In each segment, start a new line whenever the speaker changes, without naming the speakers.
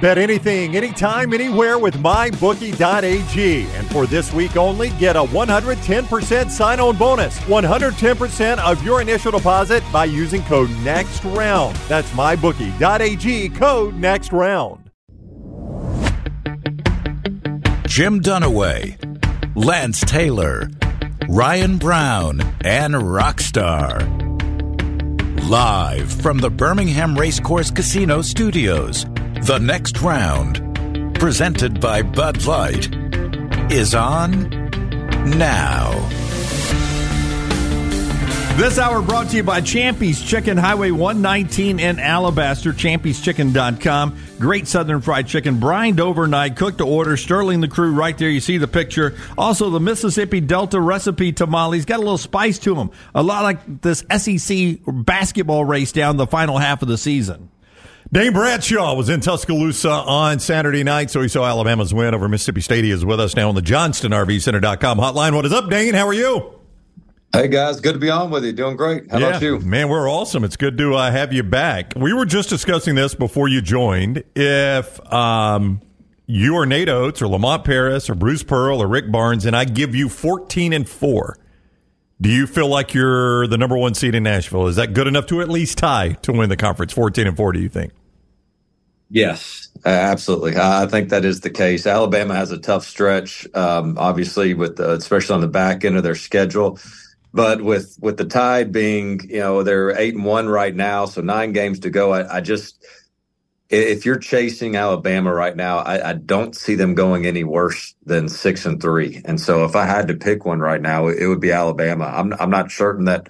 Bet anything, anytime, anywhere with mybookie.ag. And for this week only, get a 110% sign on bonus. 110% of your initial deposit by using code NEXTROUND. That's mybookie.ag, code NEXTROUND.
Jim Dunaway, Lance Taylor, Ryan Brown, and Rockstar. Live from the Birmingham Racecourse Casino Studios. The next round, presented by Bud Light, is on now.
This hour brought to you by Champy's Chicken, Highway 119 in Alabaster, champy'schicken.com. Great southern fried chicken, brined overnight, cooked to order. Sterling the crew right there. You see the picture. Also, the Mississippi Delta recipe tamales got a little spice to them. A lot like this SEC basketball race down the final half of the season.
Dane Bradshaw was in Tuscaloosa on Saturday night, so he saw Alabama's win over Mississippi State. He is with us now on the JohnstonRVCenter.com hotline. What is up, Dane? How are you?
Hey guys, good to be on with you. Doing great. How
yeah,
about you?
Man, we're awesome. It's good to uh, have you back. We were just discussing this before you joined. If um, you or Nate Oats or Lamont Paris or Bruce Pearl or Rick Barnes, and I give you 14 and 4, do you feel like you're the number one seed in Nashville? Is that good enough to at least tie to win the conference? 14 and 4, do you think?
Yes, absolutely. I think that is the case. Alabama has a tough stretch, um, obviously, with the, especially on the back end of their schedule. But with with the Tide being, you know, they're eight and one right now, so nine games to go. I, I just, if you're chasing Alabama right now, I, I, don't see them going any worse than six and three. And so, if I had to pick one right now, it would be Alabama. I'm I'm not certain that.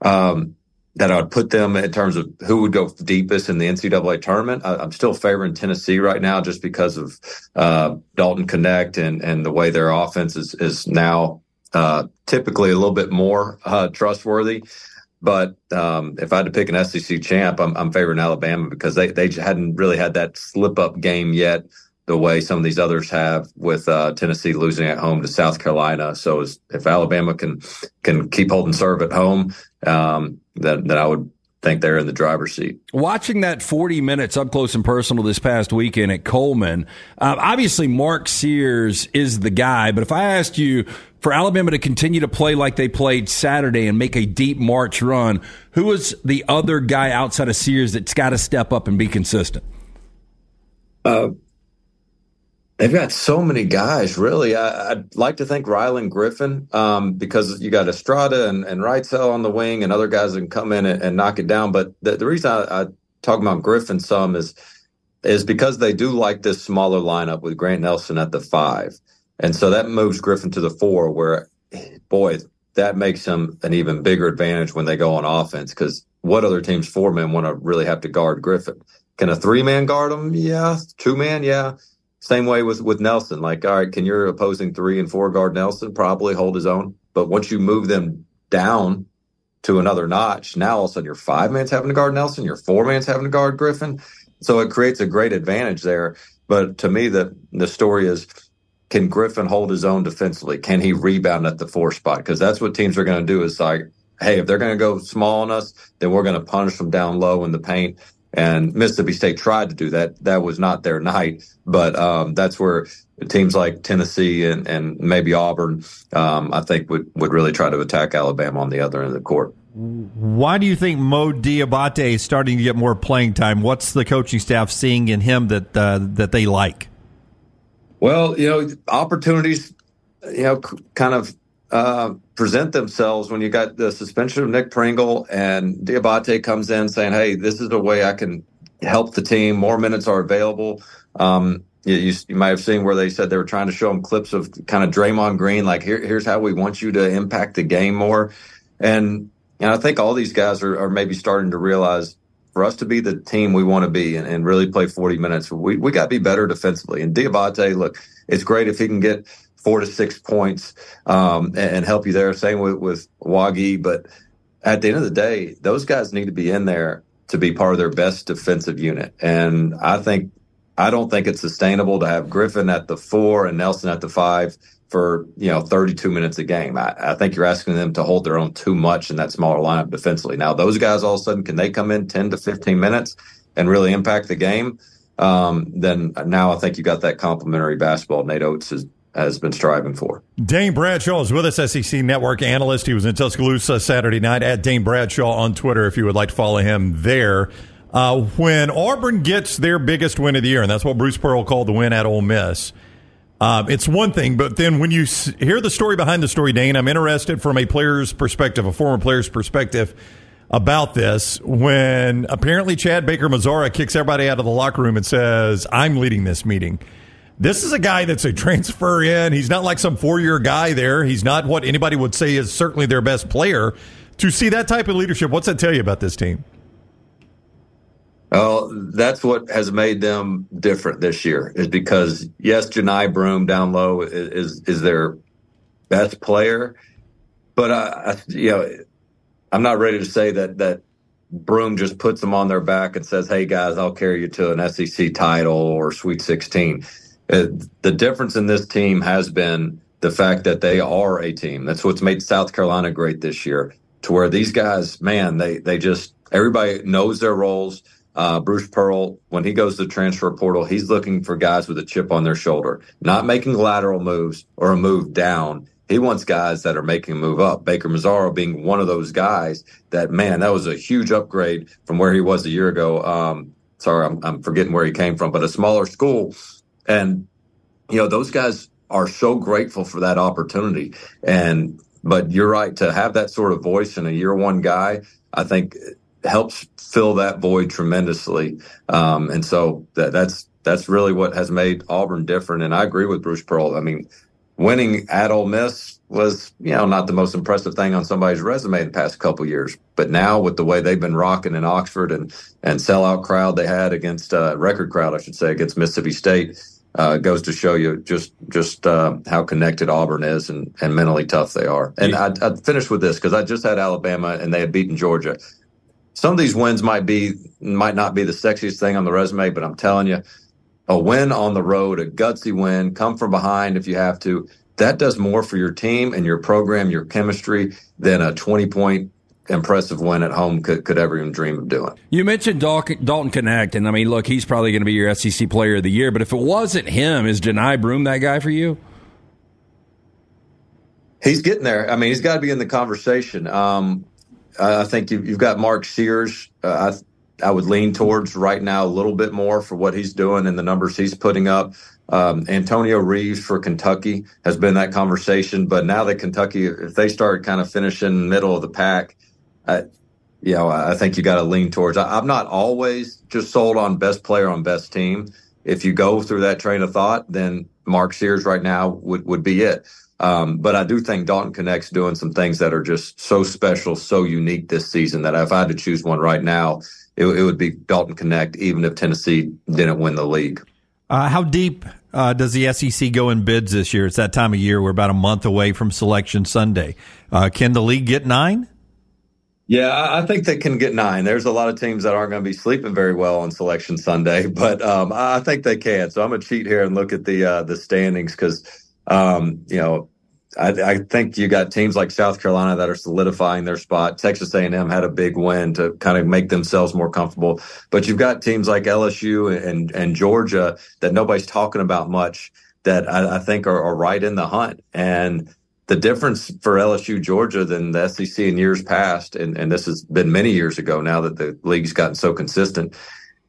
Um, that I would put them in terms of who would go deepest in the NCAA tournament. I, am still favoring Tennessee right now just because of uh, Dalton Knecht and and the way their offense is is now uh, typically a little bit more uh, trustworthy. But um, if I had to pick an SEC champ, I'm, I'm favoring Alabama because they they hadn't really had that slip up game yet, the way some of these others have with uh, Tennessee losing at home to South Carolina. So if Alabama can can keep holding serve at home, um, then then I would think they're in the driver's seat.
Watching that 40 minutes up close and personal this past weekend at Coleman, uh, obviously Mark Sears is the guy. But if I asked you for Alabama to continue to play like they played Saturday and make a deep March run, who is the other guy outside of Sears that's got to step up and be consistent?
Uh, they've got so many guys, really. I, would like to think Rylan Griffin, um, because you got Estrada and, and Wrightsell on the wing and other guys that can come in and, and knock it down. But the, the reason I, I talk about Griffin some is is because they do like this smaller lineup with Grant Nelson at the five. And so that moves Griffin to the four, where, boy, that makes him an even bigger advantage when they go on offense. Because what other team's four men want to really have to guard Griffin? Can a three man guard him? Yeah. Two man? Yeah. Same way with, with Nelson. Like, all right, can your opposing three and four guard Nelson probably hold his own? But once you move them down to another notch, now all of a sudden your five man's having to guard Nelson, your four man's having to guard Griffin. So it creates a great advantage there. But to me, the the story is can Griffin hold his own defensively? Can he rebound at the four spot? Because that's what teams are going to do. Is like, hey, if they're going to go small on us, then we're going to punish them down low in the paint. And Mississippi State tried to do that. That was not their night. But um, that's where teams like Tennessee and, and maybe Auburn, um, I think, would, would really try to attack Alabama on the other end of the court.
Why do you think Mo Dioubate is starting to get more playing time? What's the coaching staff seeing in him that uh, that they like?
Well, you know, opportunities, you know, kind of uh, present themselves when you got the suspension of Nick Pringle and Dioubate comes in saying, "Hey, this is a way I can help the team. More minutes are available." Um, you, you, you, might have seen where they said they were trying to show him clips of kind of Draymond Green, like Here, here's how we want you to impact the game more. And and I think all these guys are, are maybe starting to realize for us to be the team we want to be and, and really play 40 minutes, we, we got to be better defensively. And Dioubate, look, it's great if he can get four to six points um, and, and, help you there. Same with, with Wague. But at the end of the day, those guys need to be in there to be part of their best defensive unit. And I think, I don't think it's sustainable to have Griffin at the four and Nelson at the five for you know 32 minutes a game. I, I, think you're asking them to hold their own too much in that smaller lineup defensively. Now those guys all of a sudden can they come in 10 to 15 minutes and really impact the game? um, then now I think you got that complementary basketball Nate Oats has, has been striving for.
Dane Bradshaw is with us, SEC Network analyst. He was in Tuscaloosa Saturday night at Dane Bradshaw on Twitter if you would like to follow him there. Uh, when Auburn gets their biggest win of the year, and that's what Bruce Pearl called the win at Ole Miss, um, it's one thing, but then when you hear the story behind the story, Dane, I'm interested from a player's perspective, a former player's perspective about this when apparently Chad Baker Mazara kicks everybody out of the locker room and says, I'm leading this meeting. This is a guy that's a transfer in. He's not like some four year guy there. He's not what anybody would say is certainly their best player. To see that type of leadership, what's that tell you about this team?
Well, that's what has made them different this year is because yes, Johni Broome down low is, is, their best player, but I, I, you know I'm not ready to say that that Broome just puts them on their back and says, "Hey guys, I'll carry you to an SEC title or Sweet 16." Uh, the difference in this team has been the fact that they are a team. That's what's made South Carolina great this year. To where these guys, man, they they just everybody knows their roles. Uh, Bruce Pearl, when he goes to the transfer portal, he's looking for guys with a chip on their shoulder, not making lateral moves or a move down. He wants guys that are making a move up. Baker Mazara being one of those guys that, man, that was a huge upgrade from where he was a year ago. Um, sorry, I'm, I'm forgetting where he came from, but a smaller school. And, you know, those guys are so grateful for that opportunity. And, but you're right to have that sort of voice in a year one guy, I think helps fill that void tremendously. Um, and so that, that's, that's really what has made Auburn different. And I agree with Bruce Pearl. I mean, winning at Ole Miss was, you know, not the most impressive thing on somebody's resume the past couple years. But now with the way they've been rocking in Oxford and and sellout crowd they had against uh, record crowd, I should say, against Mississippi State, uh, goes to show you just just uh, how connected Auburn is and, and mentally tough they are. And yeah. I'd, I'd finish with this because I just had Alabama and they had beaten Georgia. Some of these wins might be might not be the sexiest thing on the resume, but I'm telling you, a win on the road, a gutsy win, come from behind if you have to. That does more for your team and your program, your chemistry than a 20 point impressive win at home could, could ever even dream of doing.
You mentioned Dalton, Dalton Knecht, and I mean, look, he's probably going to be your SEC player of the year, but if it wasn't him, is Johni Broome that guy for you?
He's getting there. I mean, he's got to be in the conversation. Um, I think you've, got Mark Sears. Uh, I would lean towards right now a little bit more for what he's doing and the numbers he's putting up. Um, Antonio Reeves for Kentucky has been that conversation, but now that Kentucky, if they start kind of finishing middle of the pack, I, you know, I think you got to lean towards. I, I'm not always just sold on best player on best team. If you go through that train of thought, then Mark Sears right now would, would be it. Um, but I do think Dalton Knecht's doing some things that are just so special, so unique this season that if I had to choose one right now, it, it would be Dalton Knecht, even if Tennessee didn't win the league.
Uh, how deep uh, does the SEC go in bids this year? It's that time of year. We're about a month away from Selection Sunday. Uh, can the league get nine?
Yeah, I think they can get nine. There's a lot of teams that aren't going to be sleeping very well on Selection Sunday, but um, I think they can. So I'm going to cheat here and look at the uh, the standings because um, you know I, I, think you got teams like South Carolina that are solidifying their spot. Texas A&M had a big win to kind of make themselves more comfortable. But you've got teams like LSU and and Georgia that nobody's talking about much that I, I think are, are, right in the hunt. And the difference for LSU Georgia than the SEC in years past, and, and this has been many years ago now that the league's gotten so consistent,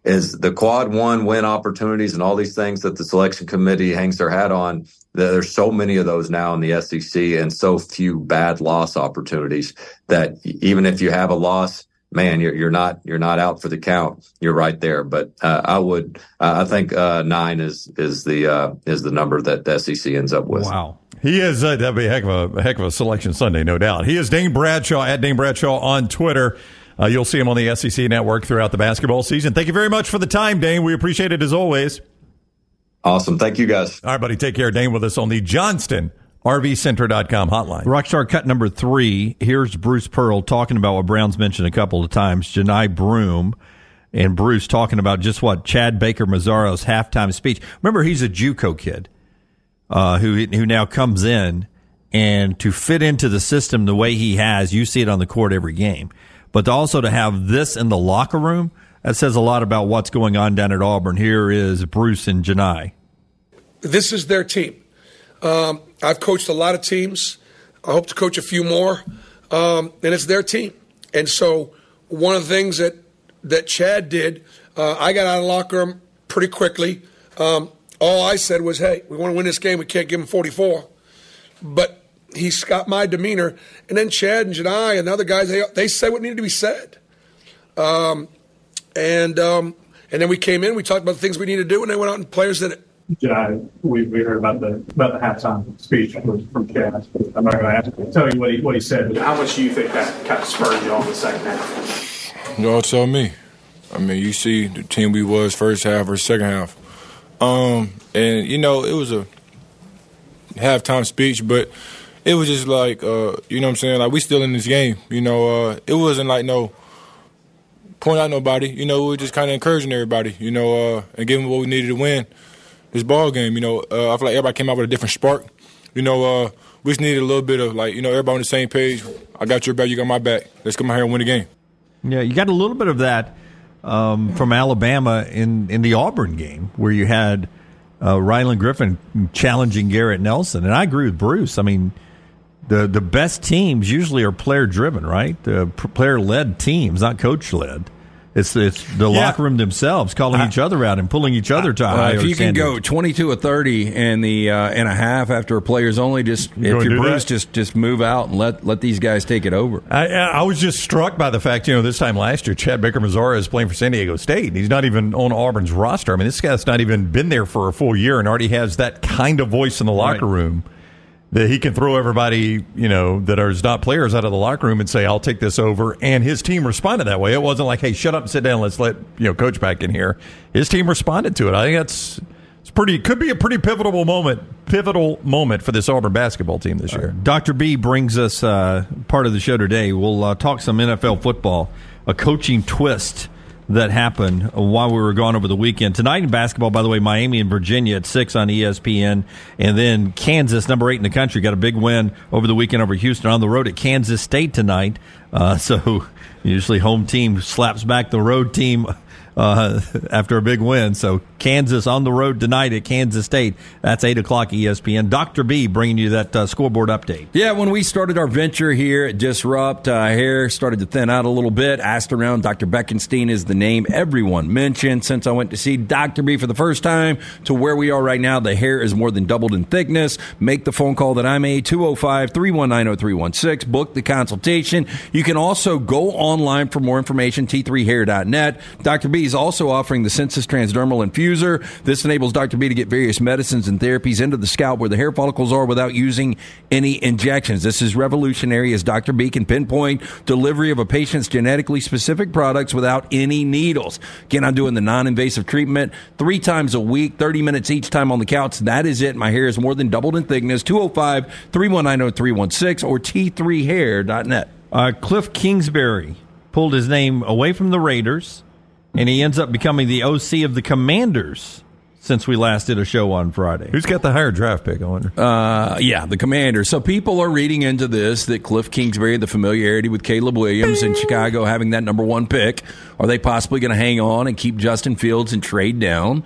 is the quad one win opportunities and all these things that the selection committee hangs their hat on. There's so many of those now in the SEC and so few bad loss opportunities that even if you have a loss, man, you're, you're not, you're not out for the count. You're right there. But, uh, I would, uh, I think, uh, nine is, is the, uh, is the number that the SEC ends up with.
Wow. He is, uh, that'd be a heck of a, a heck of a selection Sunday, no doubt. He is Dane Bradshaw at Dane Bradshaw on Twitter. Uh, you'll see him on the SEC network throughout the basketball season. Thank you very much for the time, Dane. We appreciate it as always.
Awesome. Thank you, guys.
All right, buddy. Take care. Dane with us on the Johnston RVCenter.com hotline.
Rockstar cut number three. Here's Bruce Pearl talking about what Brown's mentioned a couple of times. Johni Broome and Bruce talking about just what Chad Baker Mazara's halftime speech. Remember, he's a JUCO kid uh, who who now comes in and to fit into the system the way he has, you see it on the court every game but also to have this in the locker room, that says a lot about what's going on down at Auburn. Here is Bruce and Johni.
This is their team. Um, I've coached a lot of teams. I hope to coach a few more, um, and it's their team. And so, one of the things that that Chad did, uh, I got out of the locker room pretty quickly. Um, all I said was, "Hey, we want to win this game. We can't give them 44." But he's got my demeanor, and then Chad and Johni and the other guys, they they said what needed to be said. Um, and um, and then we came in, we talked about the things we need to do, and they went out and players did it.
John, we, we heard about the about the halftime speech from, from I'm not going to tell you what he what he said.
But how much do you think that kind of spurred you on the second half?
Y'all tell me. I mean, you see the team we was first half or second half, um, and you know it was a halftime speech, but it was just like uh, you know what I'm saying. Like we still in this game. You know, uh, it wasn't like no point out nobody. You know, we were just kind of encouraging everybody. You know, uh, and giving what we needed to win this ball game. You know, uh, I feel like everybody came out with a different spark. You know, uh, we just needed a little bit of like, you know, everybody on the same page. I got your back, you got my back. Let's come out here and win the game.
Yeah, you got a little bit of that um, from Alabama in, in the Auburn game where you had uh, Rylan Griffin challenging Garrett Nelson. And I agree with Bruce. I mean, the, the best teams usually are player driven, right? The player led teams, not coach led. It's it's the yeah. locker room themselves calling I, each other out and pulling each other to uh, higher
If you
standards.
can go twenty two or thirty in the uh, in a half after a player's only, just you if you're Bruce, that? just just move out and let let these guys take it over.
I, I was just struck by the fact, you know, this time last year, Chad Baker Mazara is playing for San Diego State. He's not even on Auburn's roster. I mean, this guy's not even been there for a full year and already has that kind of voice in the locker right. room that he can throw everybody, you know, that are not players out of the locker room and say, "I'll take this over." And his team responded that way. It wasn't like, "Hey, shut up and sit down. Let's let you know coach back in here." His team responded to it. I think that's it's pretty. Could be a pretty pivotal moment. Pivotal moment for this Auburn basketball team this year.
Dr. B brings us uh, part of the show today. We'll uh, talk some NFL football, a coaching twist that happened while we were gone over the weekend. Tonight in basketball, by the way, Miami and Virginia at 6 on ESPN. And then Kansas, number eight in the country, got a big win over the weekend over Houston on the road at Kansas State tonight. Uh, so usually home team slaps back the road team uh, after a big win. So Kansas on the road tonight at Kansas State. That's 8 o'clock ESPN. Dr. B bringing you that uh, scoreboard update.
Yeah, when we started our venture here at Disrupt, uh, hair started to thin out a little bit. Asked around, Dr. Beckenstein is the name everyone mentioned since I went to see Dr. B for the first time to where we are right now. The hair is more than doubled in thickness. Make the phone call that I made, 205 319 0316. Book the consultation. You can also go online for more information, t3hair.net. Dr. B is also offering the Sensus Transdermal Infuser. This enables Dr. B to get various medicines and therapies into the scalp where the hair follicles are without using any injections. This is revolutionary as Dr. B can pinpoint delivery of a patient's genetically specific products without any needles. Again, I'm doing the non-invasive treatment three times a week, 30 minutes each time on the couch. That is it. My hair is more than doubled in thickness. 205 319 0316 or t3hair.net.
Uh, Cliff Kingsbury pulled his name away from the Raiders and he ends up becoming the OC of the Commanders since we last did a show on Friday.
Who's got the higher draft pick? I wonder.
Uh, yeah, the Commanders. So people are reading into this that Cliff Kingsbury, the familiarity with Caleb Williams in Chicago having that number one pick, are they possibly going to hang on and keep Justin Fields and trade down?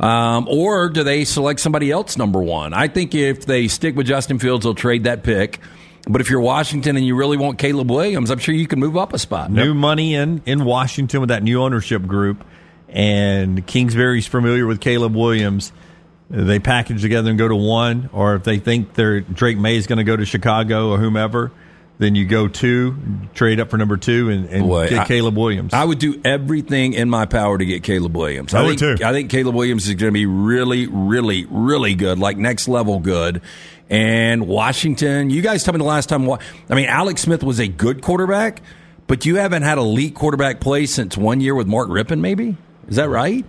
Um, or do they select somebody else number one? I think if they stick with Justin Fields, they'll trade that pick. But if you're Washington and you really want Caleb Williams, I'm sure you can move up a spot.
New yep. money in in Washington with that new ownership group, and Kingsbury's familiar with Caleb Williams. They package together and go to one, or if they think they're Drake Maye is going to go to Chicago or whomever, then you go two, trade up for number two, and, and Boy, get I, Caleb Williams.
I would do everything in my power to get Caleb Williams.
I,
I think,
too.
I think Caleb Williams is going to be really, really, really good, like next level good and Washington. You guys tell me the last time. I mean, Alex Smith was a good quarterback, but you haven't had elite quarterback play since one year with Mark Rypien. Maybe is that right?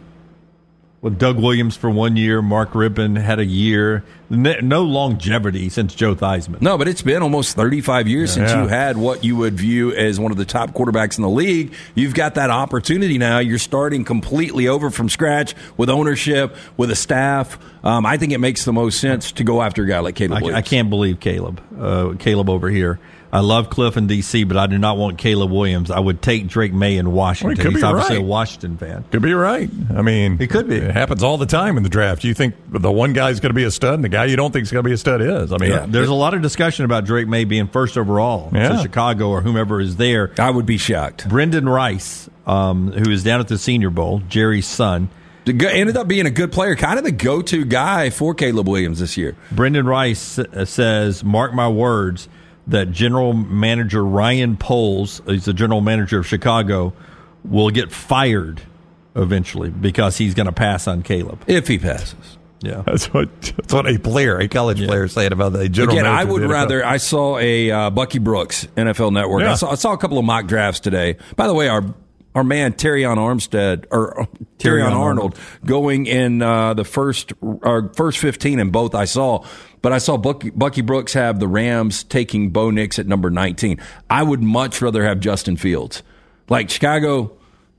With Doug Williams for one year, Mark Rypien had a year. No longevity since Joe Theismann.
No, but it's been almost 35 years yeah. since you had what you would view as one of the top quarterbacks in the league. You've got that opportunity now. You're starting completely over from scratch with ownership, with a staff. Um, I think it makes the most sense to go after a guy like Caleb.
I, I can't believe Caleb, uh, Caleb over here. I love Cliff in D.C., but I do not want Caleb Williams. I would take Drake Maye in Washington.
Well, he could
He's
be
obviously
right.
a Washington fan.
Could be right. I mean,
He could be.
It happens all the time in the draft. You think the one guy's going to be a stud, and the guy you don't think is going to be a stud is. I mean,
Yeah, there's a lot of discussion about Drake Maye being first overall
Yeah.
to Chicago or whomever is there.
I would be shocked.
Brendan Rice, um, who is down at the Senior Bowl, Jerry's son.
Ended up being a good player, kind of the go-to guy for Caleb Williams this year.
Brendan Rice uh, says, "Mark my words." That general manager Ryan Poles, he's the general manager of Chicago, will get fired eventually because he's going to pass on Caleb.
If he passes.
Yeah.
that's what that's what a player, a college player, saying about the general.
Again, I
manager of
would rather. I saw a uh, Bucky Brooks NFL Network.
Yeah.
I, saw, I saw a couple of mock drafts today. By the way, our our man Terry on Armstead or uh, Terry on
Terrion
Arnold going in uh, the first or first fifteen in both. I saw, but I saw Bucky, Bucky Brooks have the Rams taking Bo Nix at number nineteen. I would much rather have Justin Fields. Like Chicago,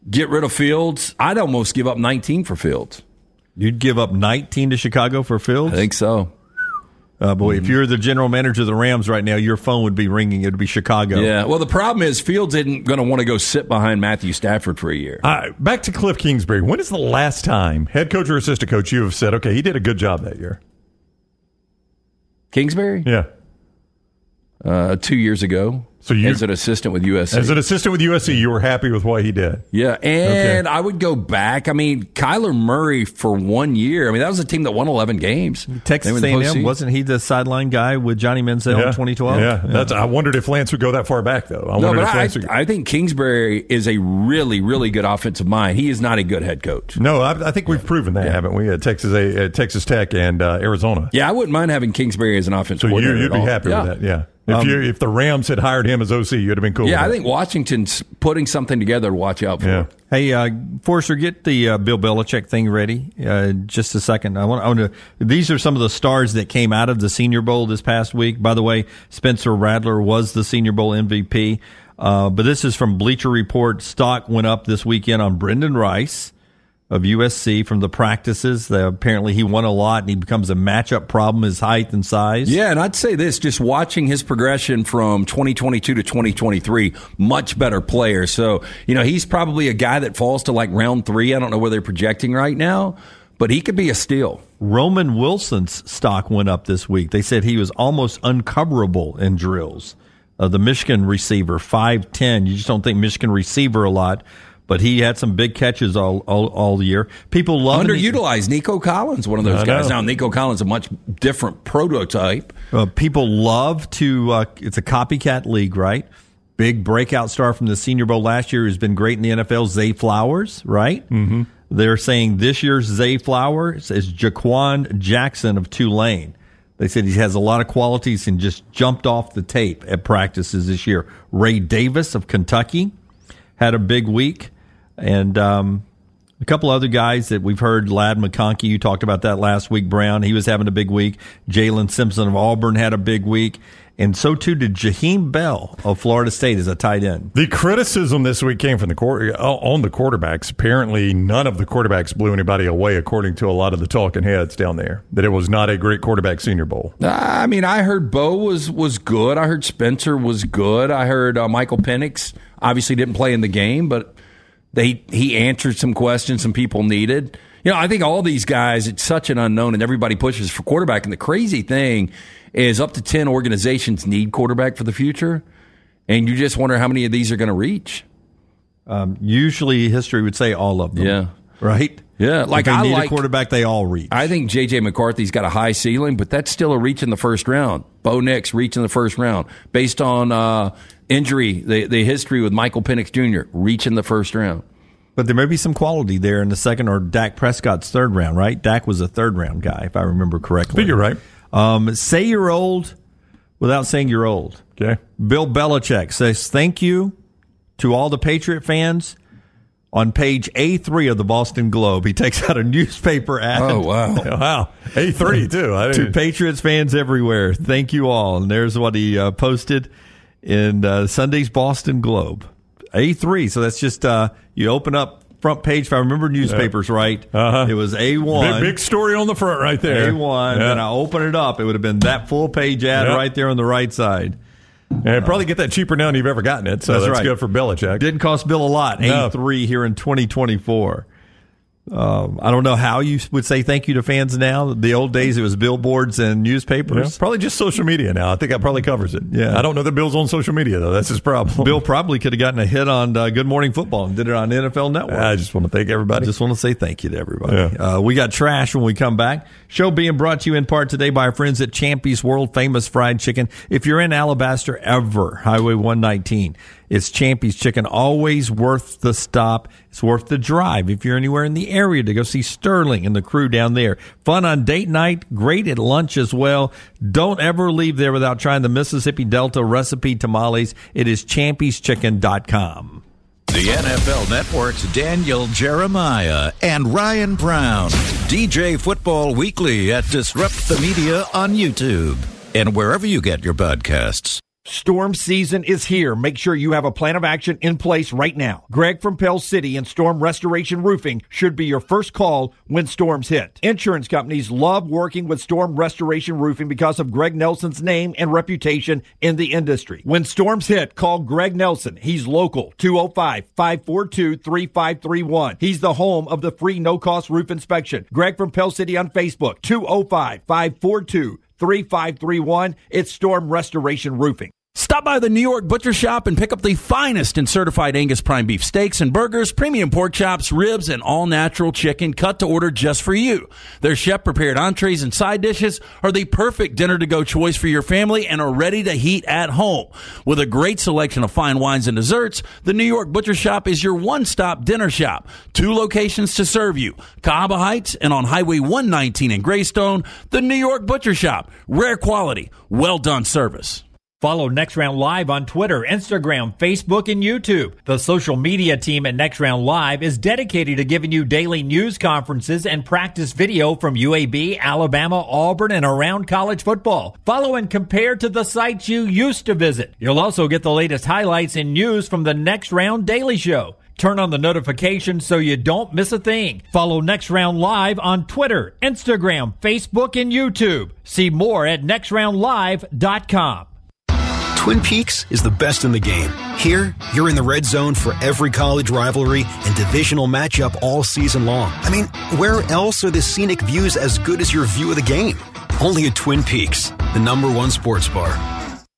get rid of Fields. I'd almost give up nineteen for Fields.
You'd give up 19 to Chicago for Fields?
I think so.
Uh, boy, if you're the general manager of the Rams right now, your phone would be ringing. It would be Chicago.
Yeah. Well, the problem is Fields isn't going to want to go sit behind Matthew Stafford for a year.
Uh, back to Cliff Kingsbury. When is the last time, head coach or assistant coach, you have said, okay, he did a good job that year?
Kingsbury,
Yeah.
uh, two years ago,
So you-
as an assistant with USC.
As an assistant with USC, you were happy with what he did.
yeah, and I would go back. I mean, Kyler Murray for one year. I mean, that was a team that won eleven games.
Texas
were
A&M wasn't he the sideline guy with Johnny Manziel in 2012?
Yeah, That's, I wondered if Lance would go that far back, though. I
No,
wondered
but
if
I,
would,
I think Kingsbury is a really, really good offensive mind. He is not a good head coach.
no, I, I think we've proven that, haven't we? At Texas, A, at Texas Tech and uh, Arizona.
Yeah, I wouldn't mind having Kingsbury as an offensive
So you,
coordinator.
you'd
at
be
all.
happy
Yeah.
with that, yeah. If you if the Rams had hired him as OC, you'd have been cool.
Yeah, I think Washington's putting something together to watch out for.
Yeah.
Hey, uh, Forrester, get the uh, Bill Belichick thing ready. Uh, just a second. I want, I want to. These are some of the stars that came out of the Senior Bowl this past week. By the way, Spencer Rattler was the Senior Bowl MVP. Uh, but this is from Bleacher Report. Stock went up this weekend on Brendan Rice of USC from the practices. Uh, apparently, he won a lot, and he becomes a matchup problem. His height and size.
Yeah, and I'd say this just watching his progression from 2022 to 2023, much better player. So, you know, he's probably a guy that falls to like round three. I don't know where they're projecting right now, but he could be a steal.
Roman Wilson's stock went up this week. They said he was almost uncoverable in drills. Uh, the Michigan receiver, 5'10. You just don't think Michigan receiver a lot, but he had some big catches all, all, all year. People love
Underutilized Nico Collins, one of those
I
guys.
know.
Now, Nico Collins, a much different prototype.
Uh, people love to. Uh, it's a copycat league, right? Big breakout star from the Senior Bowl last year who's been great in the NFL. Zay Flowers, right? Mm-hmm. They're saying this year's Zay Flowers is Jha'Quan Jackson of Tulane. They said he has a lot of qualities and just jumped off the tape at practices this year. Ray Davis of Kentucky had a big week, and um, a couple other guys that we've heard. Ladd McConkey, you talked about that last week. Brown, he was having a big week. Jaylin Simpson of Auburn had a big week, and so too did Jaheim Bell of Florida State as a tight end.
The criticism this week came from the quarter, on the quarterbacks. Apparently, none of the quarterbacks blew anybody away, according to a lot of the talking heads down there. That it was not a great quarterback Senior Bowl.
I mean, I heard Bo was was good. I heard Spencer was good. I heard uh, Michael Penix obviously didn't play in the game, but they he answered some questions some people needed. You know, I think all these guys, it's such an unknown, and everybody pushes for quarterback. And the crazy thing is, up to ten organizations need quarterback for the future, and you just wonder how many of these are going to reach.
Um, usually, history would say all of them.
Yeah.
right.
Yeah,
If
like
they
I
need
like
a quarterback, they all reach.
I think J.J. McCarthy's got a high ceiling, but that's still a reach in the first round. Bo Nix reach in the first round based on uh, injury, the the history with Michael Penix Jr. reaching the first round.
But there may be some quality there in the second or Dak Prescott's third round, right? Dak was a third round guy, if I remember correctly.
I think you're right.
Um, say you're old without saying you're old.
Okay.
Bill Belichick says thank you to all the Patriot fans. On page A3 of the Boston Globe, he takes out a newspaper ad.
Oh wow!
Wow. A3, too. I
to Patriots fans everywhere. Thank you all. And there's what he uh, posted in uh, Sunday's Boston Globe. A3. So that's just, uh, you open up front page. If I remember newspapers right,
Uh-huh.
it was A1.
big, big story on the front right there.
A1.
Yeah.
And I open it up. It would have been that full page ad
Yeah.
right there on the right side.
And probably get that cheaper now than you've ever gotten it. So
That's
that's,
right.
good for Belichick.
Didn't cost Bill a lot.
No.
83 here in 2024. Um, I don't know how you would say thank you to fans now. The old days, it was billboards and
Yeah,
newspapers.
probably just social media now. I think that probably covers it.
Yeah.
I don't know that Bill's on social media though. That's his problem.
Bill probably could have gotten a hit on uh, Good Morning Football and did it on NFL Network.
I just want to thank everybody.
I just want to say thank you to everybody.
Yeah.
Uh, we got trash when we come back. Show being brought to you in part today by our friends at Champy's World Famous Fried Chicken. If you're in Alabaster ever, Highway 119, it's Champy's Chicken. Always worth the stop. It's worth the drive if you're anywhere in the area to go see Sterling and the crew down there. Fun on date night, great at lunch as well. Don't ever leave there without trying the Mississippi Delta recipe tamales. It is champy'schicken.com.
The NFL Network's Daniel Jeremiah and Ryan Brown. DJ Football Weekly at Disrupt the Media on YouTube and wherever you get your podcasts.
Storm season is here. Make sure you have a plan of action in place right now. Greg from Pell City and Storm Restoration Roofing should be your first call when storms hit. Insurance companies love working with Storm Restoration Roofing because of Greg Nelson's name and reputation in the industry. When storms hit, call Greg Nelson. He's local 205 542 3531. He's the home of the free no cost roof inspection. Greg from Pell City on Facebook 205 542 3531. It's Storm Restoration Roofing.
Stop by the New York Butcher Shop and pick up the finest in certified Angus prime beef steaks and burgers, premium pork chops, ribs, and all natural chicken cut to order just for you. Their chef prepared entrees and side dishes are the perfect dinner to go choice for your family and are ready to heat at home. With a great selection of fine wines and desserts, the New York Butcher Shop is your one stop dinner shop. Two locations to serve you Cahaba Heights and on Highway 119 in Greystone, the New York Butcher Shop. Rare quality, well done service.
Follow Next Round Live on Twitter, Instagram, Facebook, and YouTube. The social media team at Next Round Live is dedicated to giving you daily news conferences and practice video from UAB, Alabama, Auburn, and around college football. Follow and compare to the sites you used to visit. You'll also get the latest highlights and news from the Next Round Daily Show. Turn on the notifications so you don't miss a thing. Follow Next Round Live on Twitter, Instagram, Facebook, and YouTube. See more at nextroundlive.com.
Twin Peaks is the best in the game. Here, you're in the red zone for every college rivalry and divisional matchup all season long. I mean, where else are the scenic views as good as your view of the game? Only at Twin Peaks, the number one sports bar.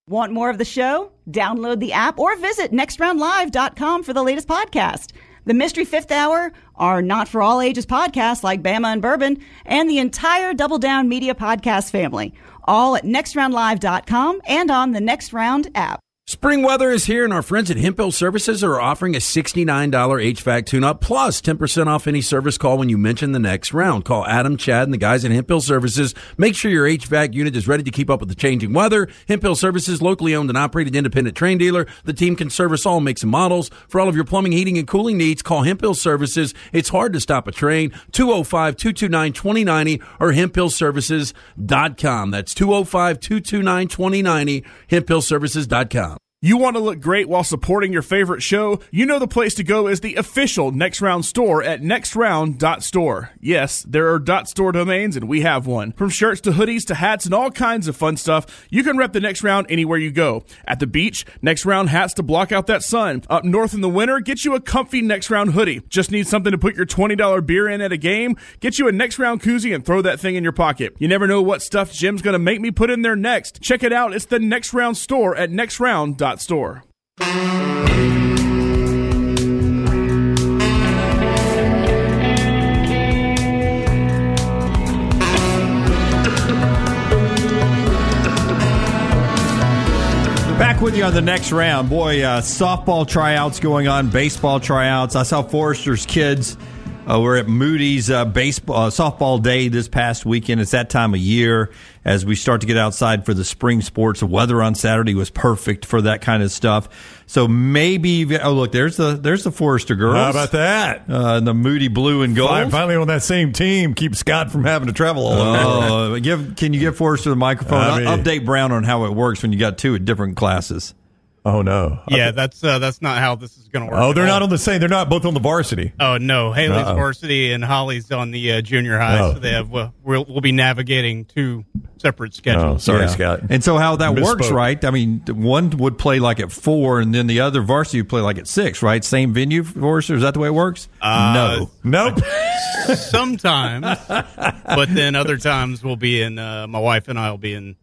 Want more of the show? Download the app or visit nextroundlive.com for the latest podcast. The Mystery Fifth Hour, our not for all ages podcasts like Bama and Bourbon, and the entire Double Down Media podcast family. All at nextroundlive.com and on the Next Round app.
Spring weather is here, and our friends at Hemphill Services are offering a $69 HVAC tune-up plus 10% off any service call when you mention the next round. Call Adam, Chad, and the guys at Hemphill Services. Make sure your HVAC unit is ready to keep up with the changing weather. Hemphill Services, locally owned and operated independent Trane dealer. The team can service all makes and models. For all of your plumbing, heating, and cooling needs, call Hemphill Services. It's hard to stop a Trane. 205-229-2090 or hemphillservices.com. That's 205-229-2090, hemphillservices.com.
You want to look great while supporting your favorite show? You know the place to go is the official Next Round store at nextround.store. Yes, there are .store domains and we have one. From shirts to hoodies to hats and all kinds of fun stuff, you can rep the Next Round anywhere you go. At the beach, Next Round hats to block out that sun. Up north in the winter, get you a comfy Next Round hoodie. Just need something to put your $20 beer in at a game? Get you a Next Round koozie and throw that thing in your pocket. You never know what stuff Jim's going to make me put in there next. Check it out. It's the Next Round store at nextround.store.
Back with you on the next round. Boy, uh, softball tryouts going on, baseball tryouts. I saw Forrester's kids uh, were at Moody's uh, baseball uh, softball day this past weekend. It's that time of year as we start to get outside for the spring sports. The weather on Saturday was perfect for that kind of stuff. So maybe oh look, there's the there's the Forrester girls.
How about that?
Uh, the Moody blue and gold.
Fine- Finally on that same team. Keep Scott from having to travel all over.
Oh, give can you give Forrester the microphone?
I mean-
Update Brown on how it works when you got two at different classes.
Oh no.
Yeah, that's uh, that's not how this is going to work.
Oh, they're
all.
not on the same. They're not both on the varsity.
Oh no, Haley's
Uh-oh.
varsity and Holly's on the uh, junior high,
Oh.
so they have uh, we'll, we'll be navigating two separate schedules.
Oh, sorry,
Yeah.
Scott.
And so how that works, right? I mean, one would play like at four, and then the other varsity would play like at six, right? Same venue for us, or is that the way it works?
Uh,
no,
nope.
Sometimes, but then other times we'll be in. Uh, my wife and I will be in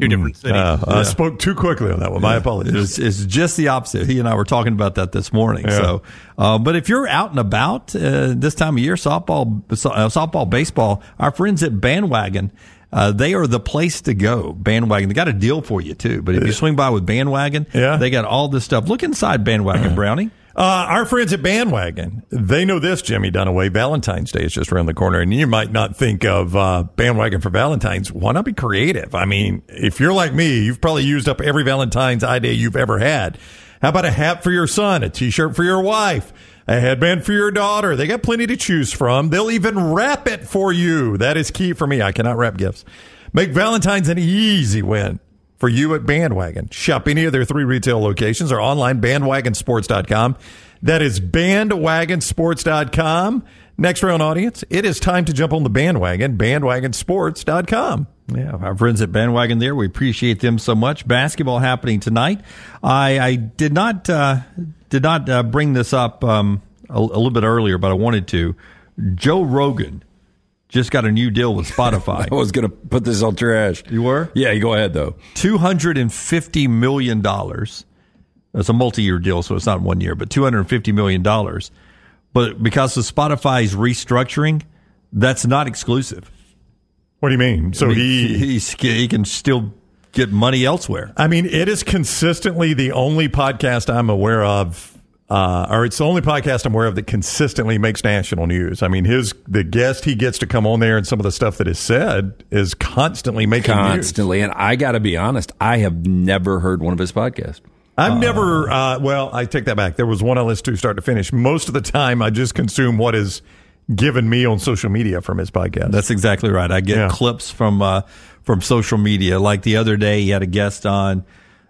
two different cities.
Uh, I spoke too quickly on that one. My apologies.
It's, it's just the opposite. He and I were talking about that this morning.
Yeah.
So, uh, but if you're out and about uh, this time of year, softball, so- uh, softball, baseball, our friends at Bandwagon, uh, they are the place to go. Bandwagon, they got a deal for you too. But if you swing by with Bandwagon,
Yeah.
they got all this stuff. Look inside Bandwagon, Brownie.
Uh, our friends at Bandwagon, they know this, Jimmy Dunaway. Valentine's Day is just around the corner, and you might not think of uh, Bandwagon for Valentine's. Why not be creative? I mean, if you're like me, you've probably used up every Valentine's idea you've ever had. How about a hat for your son, a T-shirt for your wife, a headband for your daughter? They got plenty to choose from. They'll even wrap it for you. That is key for me. I cannot wrap gifts. Make Valentine's an easy win for you at Bandwagon. Shop any of their three retail locations or online bandwagonsports.com. That is bandwagonsports.com. Next round audience, it is time to jump on the bandwagon, bandwagonsports.com.
Yeah, our friends at Bandwagon there, we appreciate them so much. Basketball happening tonight. I, I did not uh, did not uh, bring this up um, a, a little bit earlier, but I wanted to. Joe Rogan just got a new deal with Spotify.
I was going to put this on trash.
You were?
Yeah, you go ahead though.
Two hundred and fifty million dollars. It's a multi-year deal, so it's not one year, but two hundred and fifty million dollars. But because of Spotify's restructuring, that's not exclusive.
What do you mean? So
I mean,
he
he's, he can still get money elsewhere.
I mean, it is consistently the only podcast I'm aware of, uh, or it's the only podcast I'm aware of that consistently makes national news. I mean, his the guest he gets to come on there and some of the stuff that is said is constantly making news.
Constantly, and I got to be honest, I have never heard one of his podcasts.
I've never. Uh, well, I take that back. There was one I listened to start to finish. Most of the time, I just consume what is given me on social media from his podcast.
That's exactly right. I get
Yeah.
clips from uh, from social media. Like the other day, he had a guest on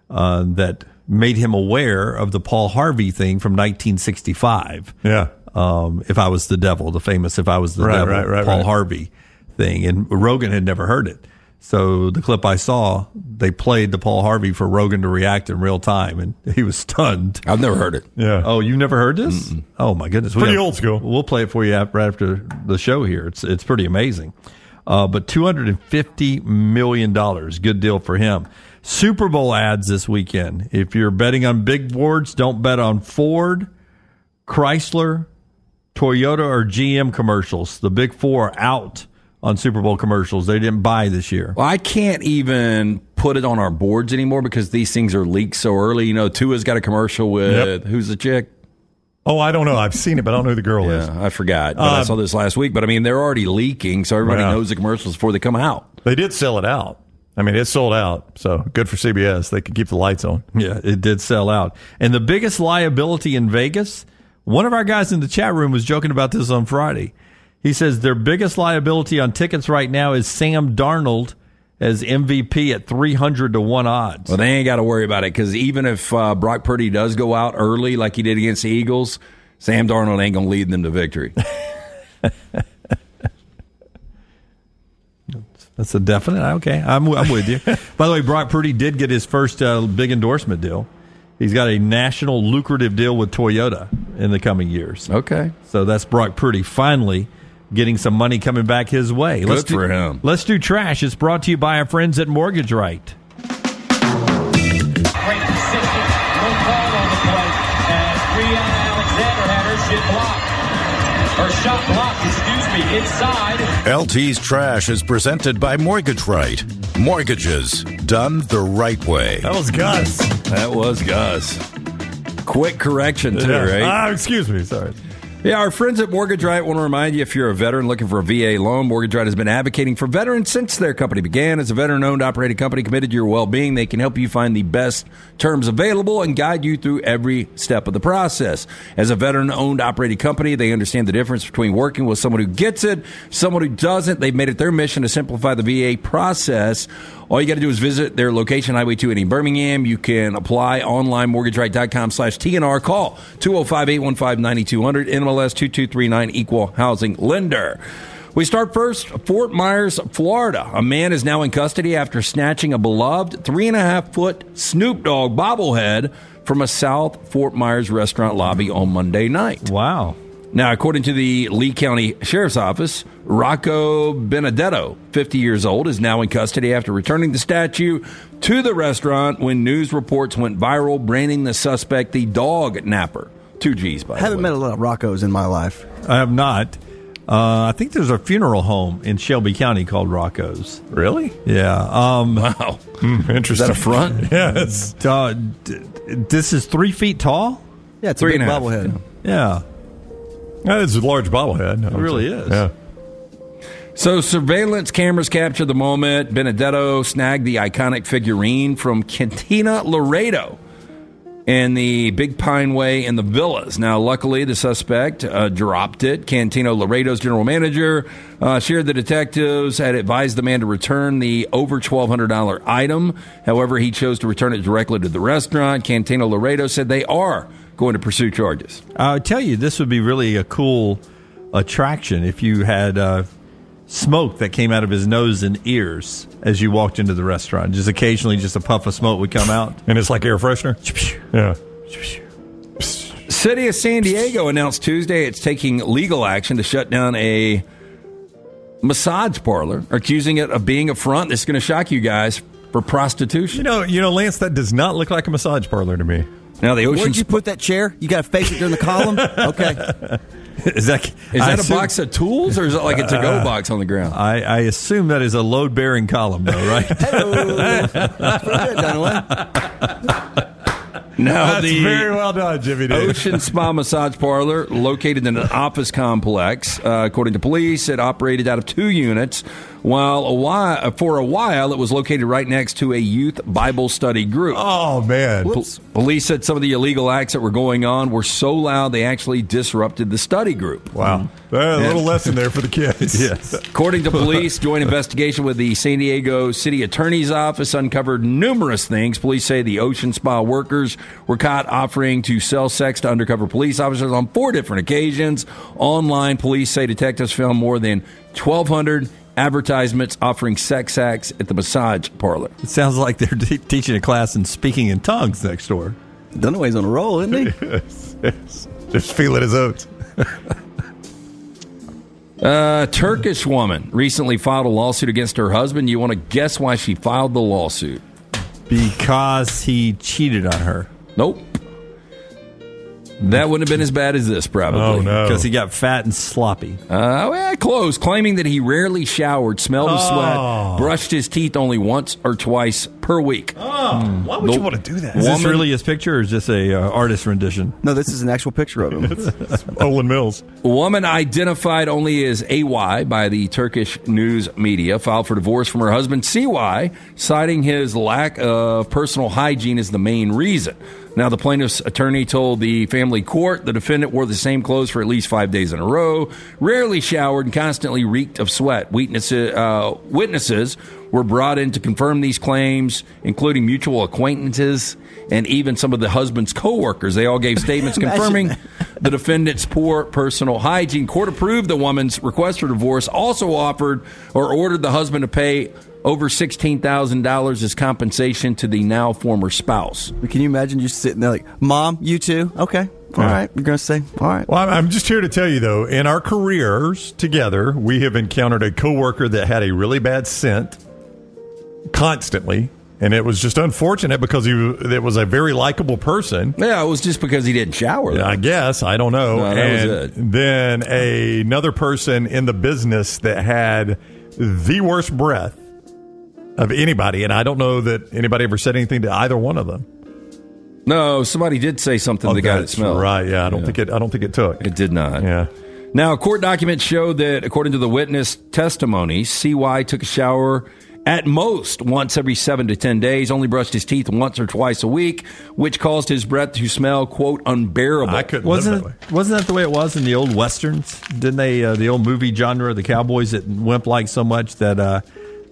uh, that made him aware of the Paul Harvey thing from 1965.
Yeah.
Um, if I was the devil, the famous "If I was the
Right,
devil"
right, right,
Paul
right.
Harvey thing, and Rogan had never heard it. So the clip I saw, they played the Paul Harvey for Rogan to react in real time, and he was stunned.
I've never heard it.
Yeah.
Oh, you've never heard this? Oh my goodness, We
Pretty
have-
old school.
We'll play it for you af- right after the show here. It's it's pretty amazing. Uh, but two hundred and fifty million dollars, good deal for him. Super Bowl ads this weekend. If you're betting on big boards, don't bet on Ford, Chrysler, Toyota, or GM commercials. The big four are out on Super Bowl commercials. They didn't buy this year.
Well, I can't even put it on our boards anymore because these things are leaked so early. You know, Tua's got a commercial with
Yep.
who's the chick?
Oh, I don't know. I've seen it, but I don't know who the girl is.
Yeah, I forgot. But I
um,
saw this last week. But I mean, they're already leaking, so everybody
Yeah.
knows the commercials before they come out.
They did sell it out. I mean, it's sold out. So good for CBS. They could keep the lights on.
Yeah, it did sell out. And the biggest liability in Vegas, one of our guys in the chat room was joking about this on Friday. He says their biggest liability on tickets right now is Sam Darnold as MVP at 300 to 1 odds.
Well, they ain't got to worry about it because even if uh, Brock Purdy does go out early like he did against the Eagles, Sam Darnold ain't going to lead them to victory.
That's a definite. Okay, I'm, I'm with you. By the way, Brock Purdy did get his first uh, big endorsement deal. He's got a national lucrative deal with Toyota in the coming years.
Okay.
So that's Brock Purdy finally getting some money coming back his way.
Good
do,
for him.
Let's do trash. It's brought to you by our friends at Mortgage Right.
Inside.
LT's Trash is presented by Mortgage Right. Mortgages done the right way.
That was Gus.
That was Gus. Quick correction, too,
Yeah.
right?
Ah, excuse me. Sorry.
Yeah, our friends at Mortgage Right want to remind you if you're a veteran looking for a VA loan, Mortgage Right has been advocating for veterans since their company began. As a veteran owned, operated company committed to your well being, they can help you find the best terms available and guide you through every step of the process. As a veteran owned, operated company, they understand the difference between working with someone who gets it, someone who doesn't. They've made it their mission to simplify the VA process. All you got to do is visit their location, Highway 2 in Birmingham. You can apply online, mortgageright.com slash TNR. Call 205-815-9200, NMLS 2239, Equal Housing Lender. We start first, Fort Myers, Florida. A man is now in custody after snatching a beloved three and a half foot Snoop Dogg bobblehead from a South Fort Myers restaurant lobby on Monday night.
Wow.
Now, according to the Lee County Sheriff's Office, Rocco Benedetto, 50 years old, is now in custody after returning the statue to the restaurant when news reports went viral, branding the suspect the dog napper. Two G's, by
I
the
haven't
way.
met a lot of Roccos in my life.
I have not. Uh, I think there's a funeral home in Shelby County called Rocco's.
Really?
Yeah. Um,
wow.
interesting.
Is that a front?
yes.
Uh, d- this is three feet tall.
Yeah, it's
Three
a big
and a half,
bobblehead.
Yeah,
That is a large bobblehead.
it really is.
Yeah.
So, surveillance cameras captured the moment Benedetto snagged the iconic figurine from Cantina Laredo and the Big Pine Way in the villas. Now, luckily, the suspect uh, dropped it. Cantina Laredo's general manager uh, shared the detectives had advised the man to return the over $1,200 item. However, he chose to return it directly to the restaurant. Cantina Laredo said they are going to pursue charges.
I'll tell you, this would be really a cool attraction if you had uh, smoke that came out of his nose and ears as you walked into the restaurant. Just occasionally, just a puff of smoke would come out.
And it's like air freshener? Yeah.
City of San Diego announced Tuesday it's taking legal action to shut down a massage parlor, accusing it of being a front. This is going to shock you guys for prostitution.
You know, you know, Lance, that does not look like a massage parlor to me.
Now the ocean
Where'd you put that chair? You got to face it during the column? Okay.
Is that
is that a
assume-
box of tools or is it like a to-go
Uh,
box on the ground?
I, I assume that is a load bearing column, though, right?
Now
That's
the
very well done, Jimmy. Dave.
Ocean Spa Massage Parlor, located in an office complex. Uh, according to police, it operated out of two units. While a while, for a while, it was located right next to a youth Bible study group.
Oh man!
Pol- Police said some of the illegal acts that were going on were so loud they actually disrupted the study group.
Wow. Uh, a little lesson there for the kids.
yes.
According to police, joint investigation with the San Diego City Attorney's Office uncovered numerous things. Police say the Ocean Spa workers were caught offering to sell sex to undercover police officers on four different occasions. Online, police say detectives found more than 1,200 advertisements offering sex acts at the massage parlor.
It sounds like they're te- teaching a class in speaking in tongues next door.
Dunaway's on a roll, isn't he?
yes, yes. Just feel it as oats.
A uh, Turkish woman recently filed a lawsuit against her husband. You want to guess why she filed the lawsuit?
Because he cheated on her.
Nope. That wouldn't have been as bad as this, probably.
Oh, no.
Because he got fat and sloppy.
Uh, well, close. Claiming that he rarely showered, smelled of
Oh.
sweat, brushed his teeth only once or twice per week.
Oh, why would
The
you want to do that?
Is this really his picture or is this a uh, artist rendition?
No, this is an actual picture of him.
Olan Mills.
Woman identified only as AY by the Turkish news media filed for divorce from her husband CY, citing his lack of personal hygiene as the main reason. Now, the plaintiff's attorney told the family court the defendant wore the same clothes for at least five days in a row, rarely showered, and constantly reeked of sweat. Witnesses, uh, witnesses were brought in to confirm these claims, including mutual acquaintances and even some of the husband's coworkers. They all gave statements confirming the defendant's poor personal hygiene. Court approved the woman's request for divorce, also offered or ordered the husband to pay over $16,000 as compensation to the now former spouse.
Can you imagine you sitting there like, Mom, you too? Okay. All right. You're going to say, all right.
Well, I'm, I'm just here to tell you, though, in our careers together, we have encountered a coworker that had a really bad scent constantly. And it was just unfortunate because he it was a very likable person.
Yeah, it was just because he didn't shower. though.
I guess I don't know.
No,
and then a, another person in the business that had the worst breath of anybody, and I don't know that anybody ever said anything to either one of them.
No, somebody did say something.
Oh,
the guy that smelled.
right. Yeah, I don't think it. I don't think it took.
It did not.
Yeah.
Now, court documents show that, according to the witness testimony, CY took a shower at most once every seven to ten days, only brushed his teeth once or twice a week, which caused his breath to smell, quote, unbearable.
I couldn't
Wasn't it, wasn't that the way it was in the old westerns? Didn't they uh, the old movie genre, the cowboys that wimp like so much that uh,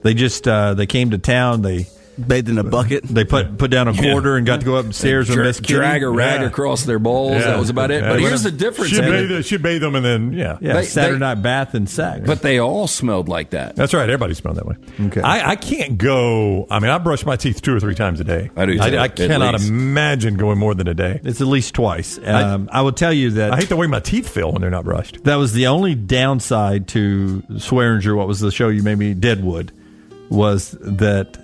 they just uh, they came to town, they
bathed in a bucket,
they put put down a
Yeah.
quarter and got to go upstairs and,
Dra-
Miss Kitty.
drag a rag across their bowls. That was about it.
Yeah.
But here's the difference.
She'd
I
bathe, she'd bathe them and then yeah,
Yeah,
They-
Saturday
they-
night bath and sack.
but they all smelled like that.
That's right. Everybody smelled that way.
Okay.
I, I can't go. I mean, I brush my teeth two or three times a day.
I do, too,
I, I cannot
least.
imagine going more than a day.
It's at least twice. Um, I, will tell you that
I hate the way my teeth feel when they're not brushed.
that was the only downside to Swearengen. What was the show you made me Deadwood? Was that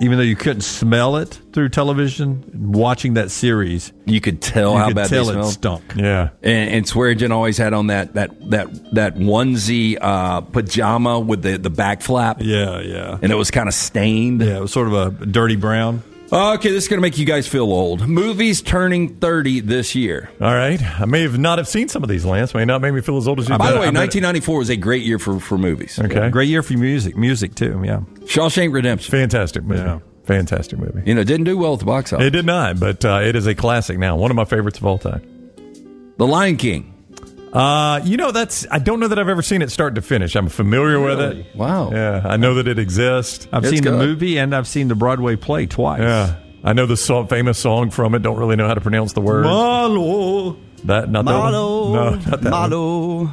even though you couldn't smell it through television, watching that series,
You could tell
you
how
could
bad
tell
they
it stunk.
Yeah.
And, and Swearengen always had on that that that that onesie uh, pajama with the the back flap.
Yeah, yeah,
and it was kind of stained.
yeah. It was sort of a dirty brown.
Okay, this is going to make you guys feel old. Movies turning 30 this year.
All right. I may have not have seen some of these, Lance. May not make me feel as old as you.
By the way,
I bet-
1994 was a great year for, for movies.
Okay.
Great year for music, music too. Yeah,
Shawshank Redemption.
Fantastic movie.
Yeah.
Fantastic movie.
You know, didn't do well at the box office.
It did not, but uh, it is a classic now. One of my favorites of all time.
The Lion King.
Uh, you know, that's I don't know that I've ever seen it start to finish. I'm familiar with it.
Wow.
Yeah, I know that it exists.
I've
It's
seen the movie and I've seen the Broadway play twice.
Yeah, I know the song, famous song from it. Don't really know how to pronounce the word.
Malo,
that not that one?
Malo,
No, not that one.
Malo.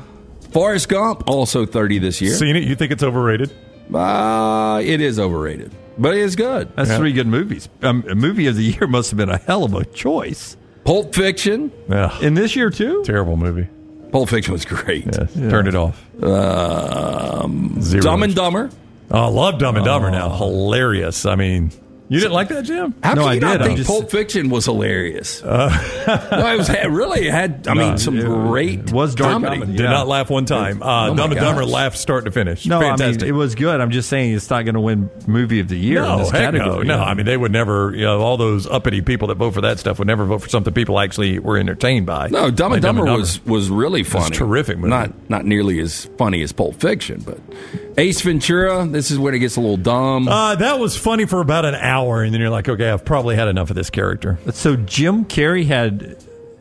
Forrest Gump, also 30 this year.
Seen it? You think it's overrated?
Uh, it is overrated, but it is good.
That's
Yeah.
three good movies. Um, a movie of the year must have been a hell of a choice.
Pulp Fiction.
Yeah,
In this year too.
terrible movie.
Pulp Fiction was great.
Yes, turn it off.
Um,
Zero.
Dumb and Dumber.
Oh, I love Dumb and Dumber now. Hilarious. I mean, you didn't like that, Jim?
How
No,
can
I did. I'm
think
just-
Pulp Fiction was hilarious? no, it was it really had. I mean, some
it
great
was dark
comedy.
comedy.
Did
Yeah.
not laugh one time. Uh,
Oh
Dumb and Dumber laughed start to finish.
No,
Fantastic.
I mean it was good. I'm just saying it's not going to win movie of the year in
No,
this
heck no,
category.
no. I mean, they would never. You know, all those uppity people that vote for that stuff would never vote for something people actually were entertained by.
No, Dumb
Like
and Dumber was was really funny.
terrific movie.
Not not nearly as funny as Pulp Fiction, but Ace Ventura. This is when it gets a little dumb.
Uh, that was funny for about an hour, and then you're like, okay, I've probably had enough of this character.
So Jim Carrey had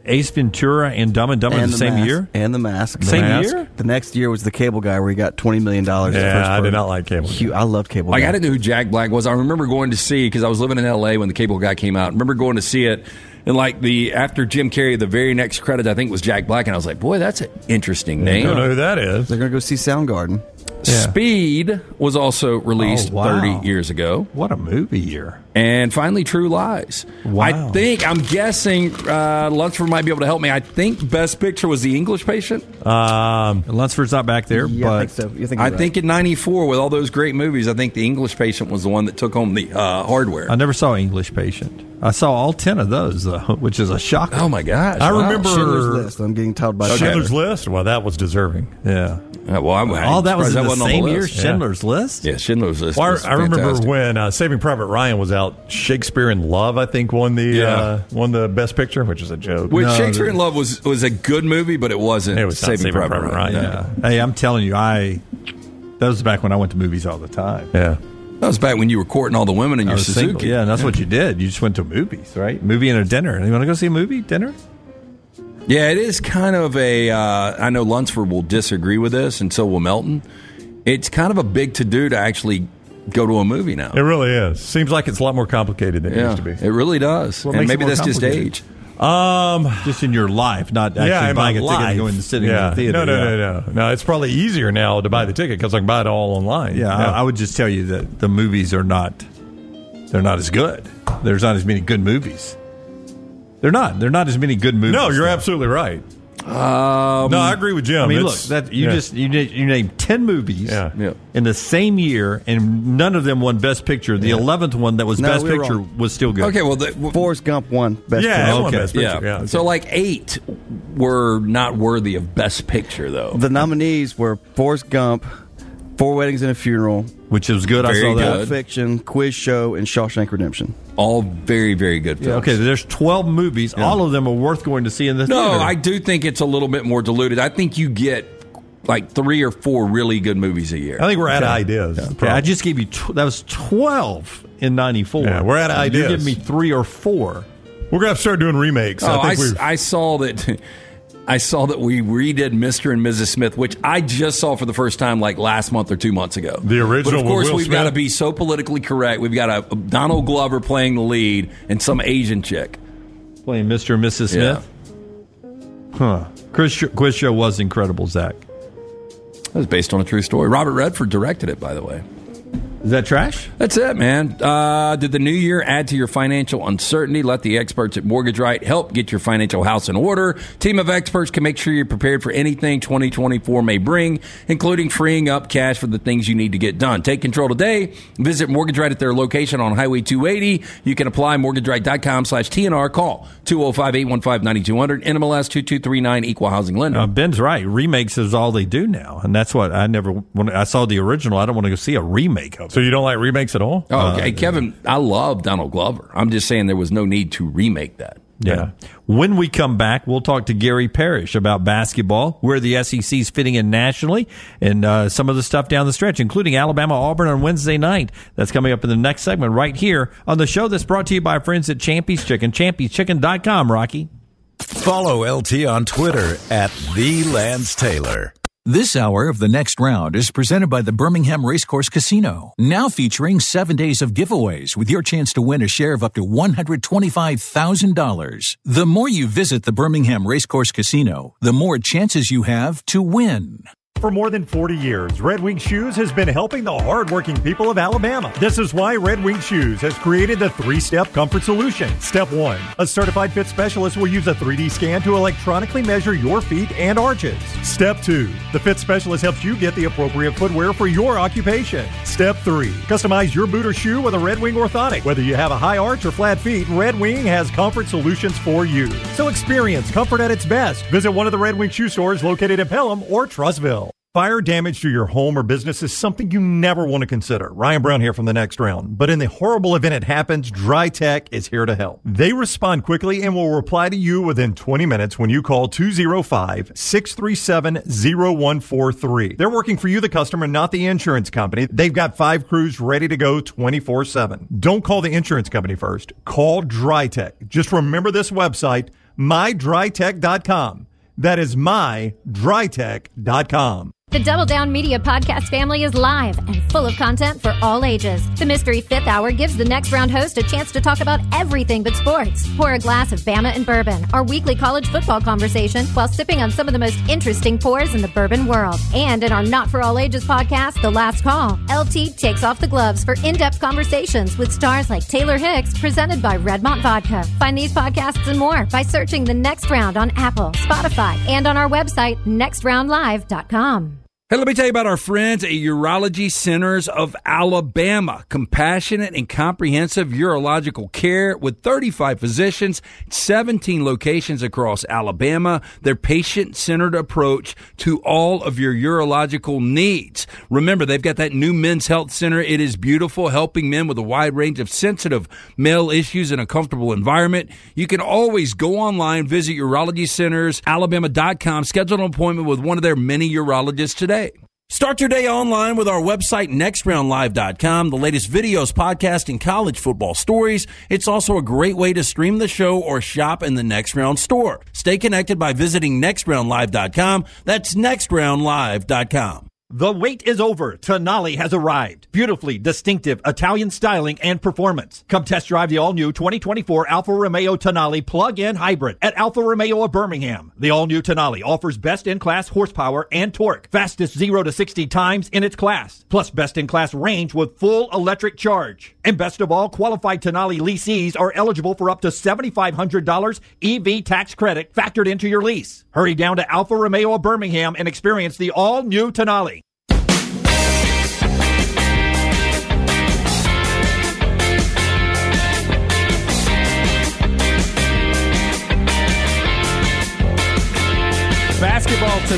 Ace Ventura and Dumb and Dumber
and
the, same
mask,
year.
and the mask.
Same
Mask?
year.
The next year was the Cable Guy, where he got twenty million dollars.
Yeah, I did not like Cable.
Hu- I loved Cable
Like
Guy.
I didn't know who Jack Black was. I remember going to see because I was living in L.A. when the Cable Guy came out. I remember going to see it, and like the after Jim Carrey, the very next credit I think was Jack Black, and I was like, boy, that's an interesting name."
I
name.
don't know who that is.
They're gonna go see Soundgarden.
Speed was also released
Oh, wow.
30 years ago.
What a movie year!
And finally, True Lies.
Wow.
I think, I'm guessing, uh, Lunsford might be able to help me. I think Best Picture was The English Patient.
Um,
Lunsford's not back there,
Yeah, I
but
think so. You think
I
right.
think in 94, with all those great movies, I think The English Patient was the one that took home the uh, hardware.
I never saw English Patient. I saw all ten of those, though, which is a shocker.
oh, my gosh.
I
wow.
remember
Schindler's List. I'm getting told by
Schindler's List. Well, that was deserving.
Yeah,
Uh, well, I'm, I'm
all that was in the
wasn't on
same year.
list.
Schindler's List.
Yeah, Schindler's List.
Well, I, I remember when uh, Saving Private Ryan was out. Shakespeare in Love, I think, won the
Yeah.
uh, won the Best Picture, which is a joke.
Which
No,
Shakespeare
the-
in Love was was a good movie, but it wasn't
It was
Saving,
Saving
Private,
Private
Ryan.
Ryan,
No.
Hey, I'm telling you, I that was back when I went to movies all the time.
yeah.
That was back when you were courting all the women in your Suzuki.
single. Yeah, and that's what you did. You just went to movies, right? Movie and a dinner. You want to go see a movie, dinner?
Yeah, it is kind of a. Uh, I know Lunsford will disagree with this, and so will Melton. It's kind of a big to do to actually go to a movie now.
It really is. Seems like it's a lot more complicated than it used to be.
it really does.
What
and maybe that's just age.
Um,
Just in your life, not actually
yeah, in
buying
my
a ticket and going to sitting
yeah.
in the theater.
No, no,
yeah.
no, no, no. It's probably easier now to buy the ticket because I can buy it all online.
Yeah, I, I would just tell you that the movies are not they're not as good. There's not as many good movies. They're not. They're not as many good movies.
no, you're
now.
absolutely right.
Um,
No, I agree with Jim.
I mean, look, that you
yeah.
just you na- you named ten movies
Yeah.
Yeah.
in the same year, and none of them won Best Picture. The eleventh one that was
No,
Best
we
Picture
wrong.
was still good.
Okay, well, the, well,
Forrest Gump won Best
Yeah,
Picture.
it won
Okay.
Best
yeah.
Picture. Yeah.
So like eight were not worthy of Best Picture, though.
The nominees were Forrest Gump, Four Weddings and a Funeral,
which was good. I saw that.
good.
Pulp Fiction, Quiz Show, and Shawshank Redemption.
All very, very good films.
Yeah, okay, there's 12 movies. All of them are worth going to see in the
No,
theater.
I do think it's a little bit more diluted. I think you get like three or four really good movies a year.
I think we're out of ideas. is the
Okay.
I just gave you tw- that was 12 in 94. Yeah, we're out of You ideas.
give
me three or four. We're going to have to start doing remakes.
Oh, I,
I think
s- I saw that. I saw that we redid Mr. and Mrs. Smith, which I just saw for the first time like last month or two months ago.
The original
But of course, we've got to be so politically correct. We've got a, Donald Glover playing the lead and some Asian chick
playing Mr. and Mrs.
Yeah.
Smith. Huh. Chris, quiz show was incredible, Zach.
That was based on a true story. Robert Redford directed it, by the way.
Is that trash?
That's it, man. Uh, did the new year add to your financial uncertainty? Let the experts at Mortgage Right help get your financial house in order. Team of experts can make sure you're prepared for anything 2024 may bring, including freeing up cash for the things you need to get done. Take control today. Visit Mortgage Right at their location on Highway 280. You can apply mortgageright.com slash TNR. Call 205-815-9200. NMLS 2239 Equal Housing Lender.
Uh, Ben's right. Remakes is all they do now, and that's what I never. When I saw the original, I don't want to go see a remake of it. So you don't like remakes at all?
Oh, okay. Kevin, I love Donald Glover. I'm just saying there was no need to remake that.
Yeah. When we come back, we'll talk to Gary Parrish about basketball, where the SEC's fitting in nationally, and uh, some of the stuff down the stretch, including Alabama Auburn on Wednesday night. That's coming up in the next segment right here on the show that's brought to you by our friends at Champy's Chicken. Champy'sChicken.com, Rocky.
Follow LT on Twitter at the Lance Taylor.
This hour of the next round is presented by the Birmingham Racecourse Casino, now featuring seven days of giveaways with your chance to win a share of up to $125,000. The more you visit the Birmingham Racecourse Casino, the more chances you have to win.
For more than 40 years, Red Wing Shoes has been helping the hardworking people of Alabama. This is why Red Wing Shoes has created the three step comfort solution. Step one a certified fit specialist will use a 3D scan to electronically measure your feet and arches. Step two the fit specialist helps you get the appropriate footwear for your occupation. Step three customize your boot or shoe with a Red Wing orthotic. Whether you have a high arch or flat feet, Red Wing has comfort solutions for you. So experience comfort at its best. Visit one of the Red Wing shoe stores located in Pelham or Trussville. Fire damage to your home or business is something you never want to consider. Ryan Brown here from the next round. But in the horrible event it happens, Dry Tech is here to help. They respond quickly and will reply to you within 20 minutes when you call 205 637 0143. They're working for you, the customer, not the insurance company. They've got five crews ready to go 24 7. Don't call the insurance company first. Call Dry Tech. Just remember this website, mydrytech.com. That is mydrytech.com.
The Double Down Media podcast family is live and full of content for all ages. The Mystery Fifth Hour gives the next round host a chance to talk about everything but sports. Pour a glass of Bama and bourbon, our weekly college football conversation, while sipping on some of the most interesting pours in the bourbon world. And in our Not for All Ages podcast, The Last Call, LT takes off the gloves for in depth conversations with stars like Taylor Hicks, presented by Redmont Vodka. Find these podcasts and more by searching The Next Round on Apple, Spotify, and on our website, nextroundlive.com.
Hey, let me tell you about our friends at Urology Centers of Alabama. Compassionate and comprehensive urological care with 35 physicians, 17 locations across Alabama. Their patient centered approach to all of your urological needs. Remember, they've got that new men's health center. It is beautiful, helping men with a wide range of sensitive male issues in a comfortable environment. You can always go online, visit urologycentersalabama.com, schedule an appointment with one of their many urologists today. Start your day online with our website, nextroundlive.com. The latest videos, podcasts, and college football stories. It's also a great way to stream the show or shop in the Next Round store. Stay connected by visiting nextroundlive.com. That's nextroundlive.com.
The wait is over. Tonale has arrived. Beautifully distinctive Italian styling and performance. Come test drive the all-new 2024 Alfa Romeo Tonale plug-in hybrid at Alfa Romeo of Birmingham. The all-new Tonale offers best-in-class horsepower and torque, fastest 0 to 60 times in its class, plus best-in-class range with full electric charge. And best of all, qualified Tonale leasees are eligible for up to $7,500 EV tax credit factored into your lease. Hurry down to Alfa Romeo of Birmingham and experience the all-new
Tonale.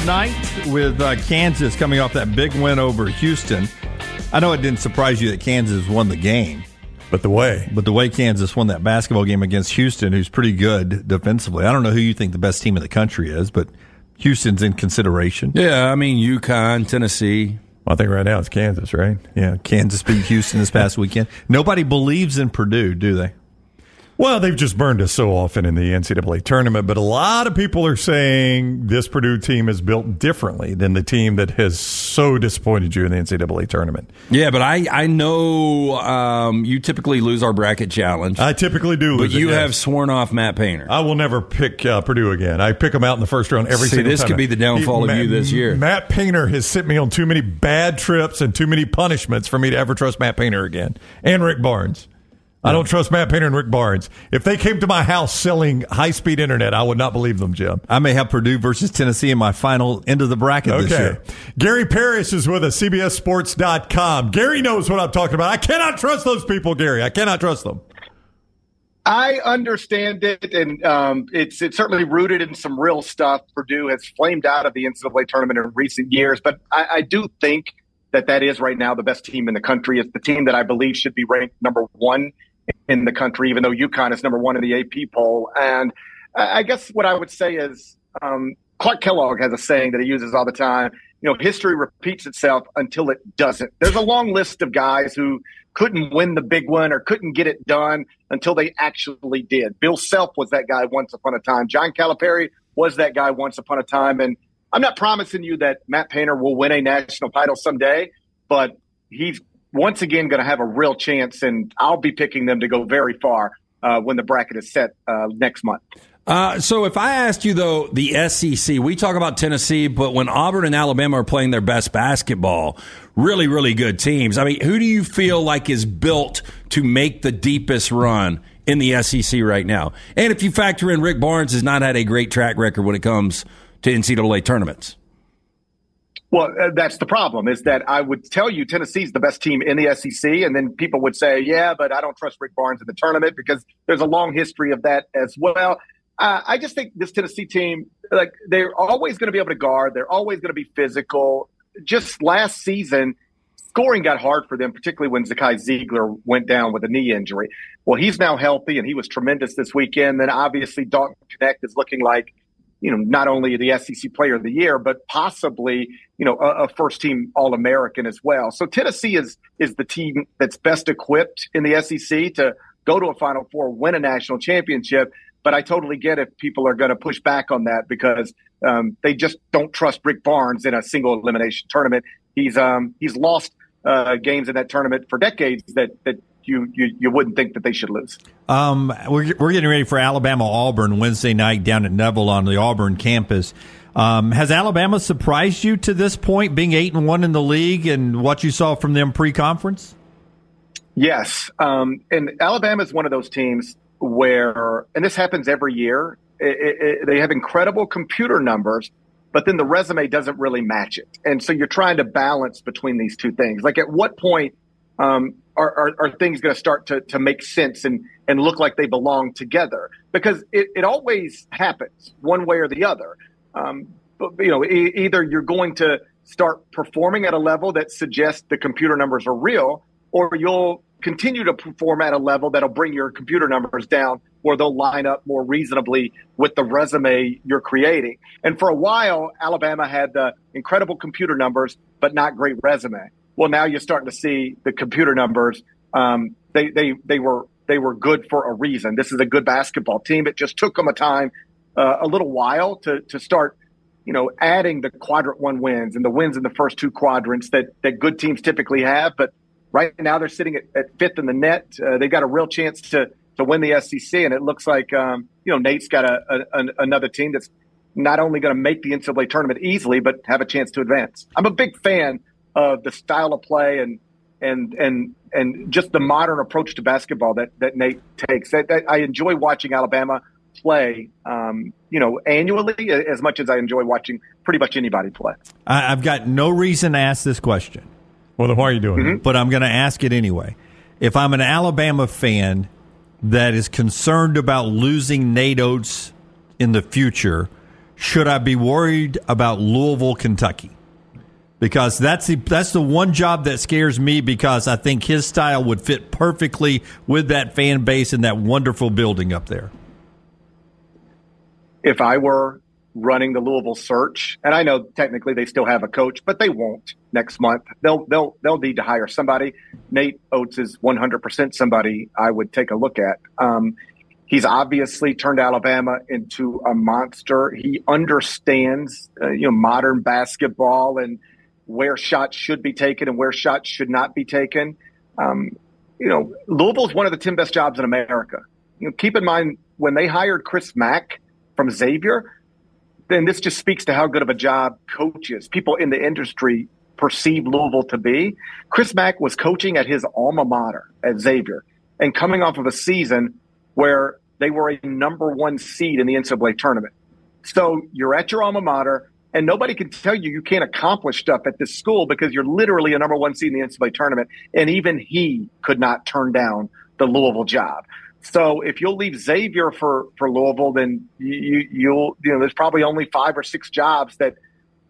Tonight with uh, Kansas coming off that big win over Houston. I know it didn't surprise you that Kansas won the game.
But the way.
But the way Kansas won that basketball game against Houston, who's pretty good defensively. I don't know who you think the best team in the country is, but Houston's in consideration.
Yeah, I mean, UConn, Tennessee.
Well, I think right now it's Kansas, right?
Yeah, Kansas beat Houston this past weekend. Nobody believes in Purdue, do they?
Well, they've just burned us so often in the NCAA tournament, but a lot of people are saying this Purdue team is built differently than the team that has so disappointed you in the NCAA tournament.
Yeah, but I I know um, you typically lose our bracket challenge.
I typically do,
but
lose it,
you
yes.
have sworn off Matt Painter.
I will never pick uh, Purdue again. I pick them out in the first round every
See,
single
this
time.
This could be the downfall of you this year.
Matt Painter has sent me on too many bad trips and too many punishments for me to ever trust Matt Painter again. And Rick Barnes. I don't trust Matt Painter and Rick Barnes. If they came to my house selling high speed internet, I would not believe them, Jim.
I may have Purdue versus Tennessee in my final end of the bracket this
Okay.
year.
Gary Parrish is with us, CBSSports.com. Gary knows what I'm talking about. I cannot trust those people, Gary. I cannot trust them.
I understand it, and um, it's it's certainly rooted in some real stuff. Purdue has flamed out of the NCAA tournament in recent years, but I, I do think that that is right now the best team in the country. It's the team that I believe should be ranked number one in the country, even though UConn is number one in the AP poll. And I guess what I would say is um, Clark Kellogg has a saying that he uses all the time. You know, history repeats itself until it doesn't. There's a long list of guys who couldn't win the big one or couldn't get it done until they actually did. Bill Self was that guy once upon a time. John Calipari was that guy once upon a time. And I'm not promising you that Matt Painter will win a national title someday, but he's once again going to have a real chance, and I'll be picking them to go very far uh, when the bracket is set uh, next month.
Uh, so if I asked you though, the SEC, we talk about Tennessee, but when Auburn and Alabama are playing their best basketball, really, really good teams. I mean, who do you feel like is built to make the deepest run in the SEC right now? And if you factor in Rick Barnes has not had a great track record when it comes to NCAA tournaments.
Well, uh, that's the problem is that I would tell you Tennessee's the best team in the SEC. And then people would say, yeah, but I don't trust Rick Barnes in the tournament because there's a long history of that as well. Uh, I just think this Tennessee team, like they're always going to be able to guard. They're always going to be physical. Just last season, scoring got hard for them, particularly when Zakai Zeigler went down with a knee injury. Well, he's now healthy and he was tremendous this weekend. Then obviously Dalton Knecht is looking like, you know, not only the SEC player of the year, but possibly, you know, a, a first team All American as well. So Tennessee is, is the team that's best equipped in the SEC to go to a Final Four, win a national championship. But I totally get if people are going to push back on that because um, they just don't trust Rick Barnes in a single elimination tournament. He's um, he's lost uh, games in that tournament for decades that that you, you you wouldn't think that they should lose.
Um, we're, we're getting ready for Alabama Auburn Wednesday night down at Neville on the Auburn campus. Um, has Alabama surprised you to this point, being eight and one in the league, and what you saw from them pre-conference?
Yes, um, and Alabama is one of those teams where, and this happens every year. It, it, they have incredible computer numbers, but then the resume doesn't really match it, and so you're trying to balance between these two things. Like, at what point um, are, are, are things going to start to to make sense and and look like they belong together? Because it, it always happens one way or the other. Um, but, you know, e- either you're going to start performing at a level that suggests the computer numbers are real, or you'll continue to perform at a level that'll bring your computer numbers down where they'll line up more reasonably with the resume you're creating. And for a while, Alabama had the incredible computer numbers, but not great resume. Well, now you're starting to see the computer numbers. Um, they, they, they were, they were good for a reason. This is a good basketball team. It just took them a time, uh, a little while to, to start, you know, adding the quadrant one wins and the wins in the first two quadrants that, that good teams typically have. But right now they're sitting at, at fifth in the net. Uh, they've got a real chance to, to win the SEC. And it looks like, um, you know, Nate's got a, a, an another team that's not only going to make the NCAA tournament easily, but have a chance to advance. I'm a big fan of the style of play and, and, and, and just the modern approach to basketball that, that Nate takes. That, that I enjoy watching Alabama play, um, you know, annually as much as I enjoy watching pretty much anybody play.
I, I've got no reason to ask this question.
Well, then why are you doing
Mm-hmm.
it?
But I'm going to ask it anyway. If I'm an Alabama fan that is concerned about losing Nate Oats in the future, should I be worried about Louisville, Kentucky? Because that's the that's the one job that scares me because I think his style would fit perfectly with that fan base and that wonderful building up there.
If I were running the Louisville search, and I know technically they still have a coach, but they won't next month. They'll they'll they'll need to hire somebody. Nate Oats is 100% somebody I would take a look at. Um, He's obviously turned Alabama into a monster. He understands, uh, you know, modern basketball and where shots should be taken and where shots should not be taken. Um, you know, Louisville's one of the 10 best jobs in America. You know, keep in mind when they hired Chris Mack from Xavier, then this just speaks to how good of a job coaches, people in the industry perceive Louisville to be. Chris Mack was coaching at his alma mater at Xavier and coming off of a season where they were a number one seed in the NCAA tournament. So you're at your alma mater, and nobody can tell you you can't accomplish stuff at this school because you're literally a number one seed in the NCAA tournament. And even he could not turn down the Louisville job. So if you'll leave Xavier for, for Louisville, then you, you'll, you know, there's probably only five or six jobs that,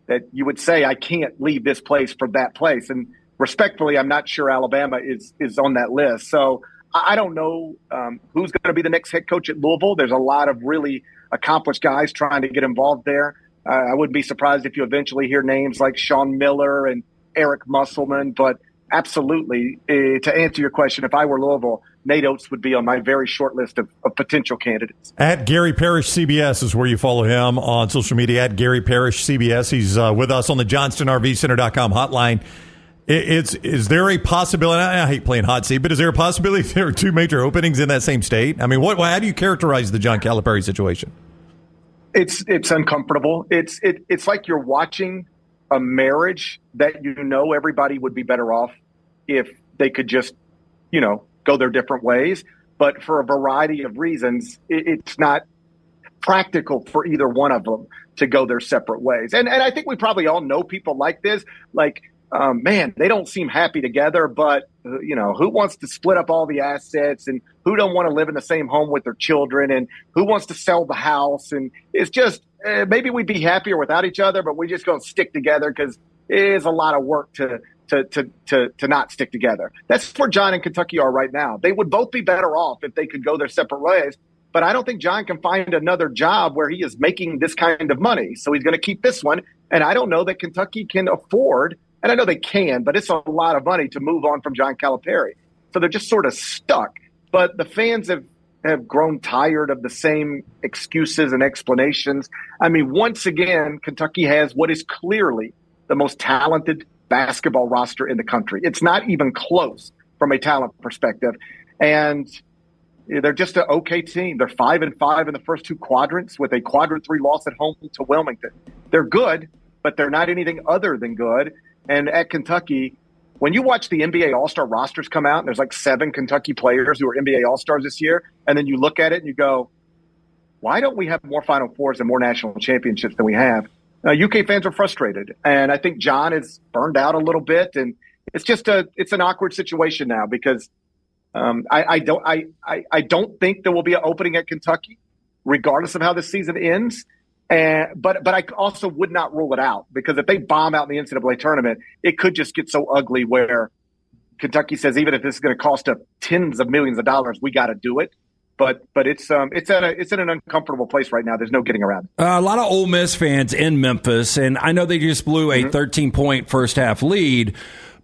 that you would say, I can't leave this place for that place. And respectfully, I'm not sure Alabama is, is on that list. So I don't know um, who's going to be the next head coach at Louisville. There's a lot of really accomplished guys trying to get involved there. Uh, I wouldn't be surprised if you eventually hear names like Sean Miller and Eric Musselman. But absolutely, uh, to answer your question, if I were Louisville, Nate Oats would be on my very short list of, of potential candidates.
At Gary Parrish CBS is where you follow him on social media. At Gary Parrish CBS, he's uh, with us on the JohnstonRVCenter.com hotline. It's is there a possibility? I hate playing hot seat, but is there a possibility there are two major openings in that same state? I mean, what? How do you characterize the John Calipari situation?
It's it's uncomfortable. It's it, it's like you're watching a marriage that you know everybody would be better off if they could just, you know, go their different ways. But for a variety of reasons, it, it's not practical for either one of them to go their separate ways. And and I think we probably all know people like this. Like um, man, they don't seem happy together. But you know, who wants to split up all the assets, and who don't want to live in the same home with their children, and who wants to sell the house? And it's just uh, maybe we'd be happier without each other, but we're just going to stick together because it is a lot of work to. To, to, to, to not stick together. That's where John and Kentucky are right now. They would both be better off if they could go their separate ways. But I don't think John can find another job where he is making this kind of money. So he's going to keep this one. And I don't know that Kentucky can afford and I know they can, but it's a lot of money to move on from John Calipari. So they're just sort of stuck. But the fans have, have grown tired of the same excuses and explanations. I mean, once again, Kentucky has what is clearly the most talented basketball roster in the country. It's not even close from a talent perspective. And they're just an okay team. They're five and five in the first two quadrants with a quadrant three loss at home to Wilmington. They're good, but they're not anything other than good. And at Kentucky, when you watch the NBA All Star rosters come out, and there's like seven Kentucky players who are NBA All Stars this year, and then you look at it and you go, why don't we have more Final Fours and more national championships than we have? UK fans are frustrated, and I think John is burned out a little bit, and it's just a it's an awkward situation now because um, I, I, don't I, I I don't think there will be an opening at Kentucky, regardless of how the season ends. And but but I also would not rule it out because if they bomb out in the NCAA tournament, it could just get so ugly where Kentucky says even if this is going to cost us tens of millions of dollars, we got to do it. But but it's um it's at a it's in an uncomfortable place right now. There's no getting around it.
Uh, a lot of Ole Miss fans in Memphis, and I know they just blew a mm-hmm. 13 point first half lead.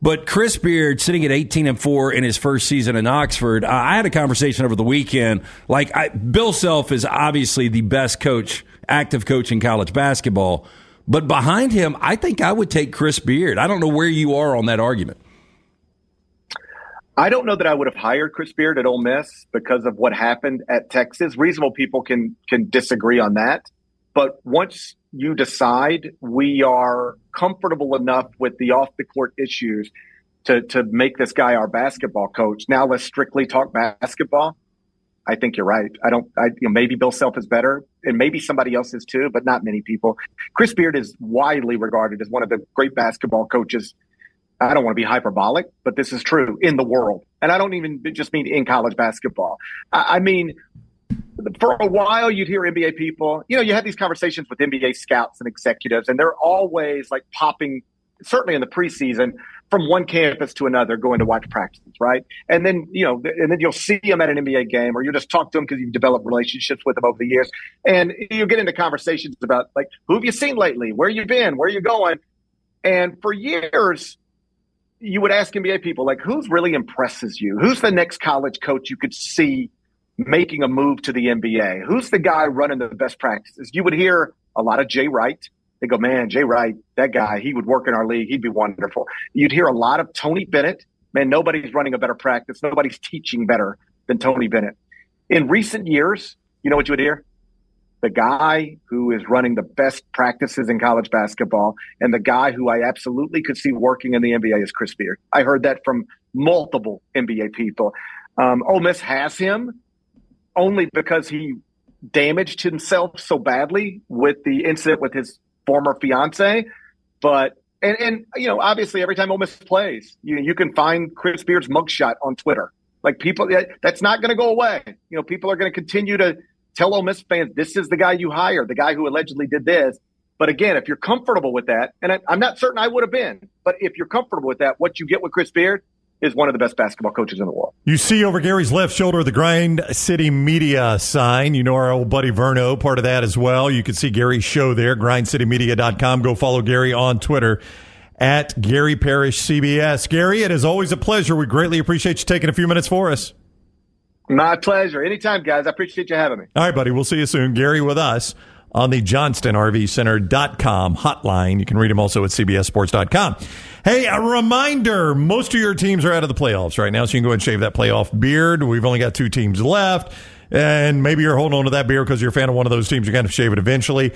But Chris Beard sitting at 18 and 4 in his first season in Oxford, uh, I had a conversation over the weekend. Like, I, Bill Self is obviously the best coach active coach in college basketball. But behind him, I think I would take Chris Beard. I don't know where you are on that argument.
I don't know that I would have hired Chris Beard at Ole Miss because of what happened at Texas. Reasonable people can can disagree on that, but once you decide we are comfortable enough with the off the court issues to to make this guy our basketball coach, now let's strictly talk basketball. I think you're right. I don't. I, you know, maybe Bill Self is better, and maybe somebody else is too, but not many people. Chris Beard is widely regarded as one of the great basketball coaches. I don't want to be hyperbolic, but this is true in the world, and I don't even just mean in college basketball. I, I mean, for a while you'd hear NBA people, you know, you have these conversations with NBA scouts and executives, and they're always like popping, certainly in the preseason, from one campus to another, going to watch practices, right? And then, you know, and then you'll see them at an NBA game, or you'll just talk to them because you've developed relationships with them over the years, and you get into conversations about like, who have you seen lately? Where you been? Where you going? And for years, you would ask NBA people like, who's really impresses you? Who's the next college coach you could see making a move to the NBA? Who's the guy running the best practices? You would hear a lot of Jay Wright. They go, man, Jay Wright, that guy, he would work in our league. He'd be wonderful. You'd hear a lot of Tony Bennett. Man, nobody's running a better practice. Nobody's teaching better than Tony Bennett. In recent years, you know what you would hear? The guy who is running the best practices in college basketball and the guy who I absolutely could see working in the NBA is Chris Beard. I heard that from multiple NBA people. Um, Ole Miss has him only because he damaged himself so badly with the incident with his former fiance. But and and you know, obviously, every time Ole Miss plays, you you can find Chris Beard's mugshot on Twitter. Like people, that's not going to go away. You know, people are going to continue to tell Ole Miss fans, "This is the guy you hired, the guy who allegedly did this." But again, if you're comfortable with that, and I, I'm not certain I would have been, but if you're comfortable with that, what you get with Chris Beard is one of the best basketball coaches in the world.
You see over Gary's left shoulder the Grind City Media sign. You know our old buddy Verno, part of that as well. You can see Gary's show there, grindcitymedia.com. Go follow Gary on Twitter at Gary Parrish CBS. Gary, it is always a pleasure. We greatly appreciate you taking a few minutes for us.
My pleasure. Anytime, guys. I appreciate you having me.
All right, buddy. We'll see you soon. Gary with us on the johnstonrvcenter.com hotline. You can read them also at cbssports.com. Hey, a reminder most of your teams are out of the playoffs right now, so you can go and shave that playoff beard. We've only got two teams left, and maybe you're holding on to that beard because you're a fan of one of those teams. You're going to shave it eventually.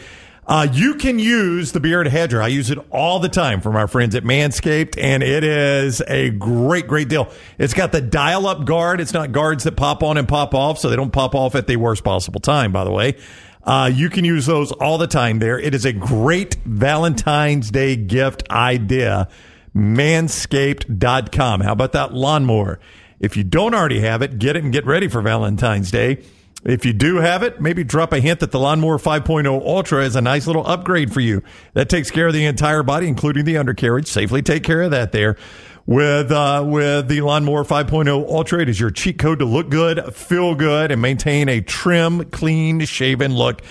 Uh, you can use the beard hedger. I use it all the time from our friends at Manscaped, and it is a great, great deal. It's got the dial up guard. It's not guards that pop on and pop off, so they don't pop off at the worst possible time, by the way. Uh, you can use those all the time there. It is a great Valentine's Day gift idea. Manscaped.com. How about that lawnmower? If you don't already have it, get it and get ready for Valentine's Day. If you do have it, maybe drop a hint that the Lawnmower 5.0 Ultra is a nice little upgrade for you. That takes care of the entire body, including the undercarriage. Safely take care of that there. With uh, with the Lawnmower 5.0 Ultra, it is your cheat code to look good, feel good, and maintain a trim, clean, shaven look.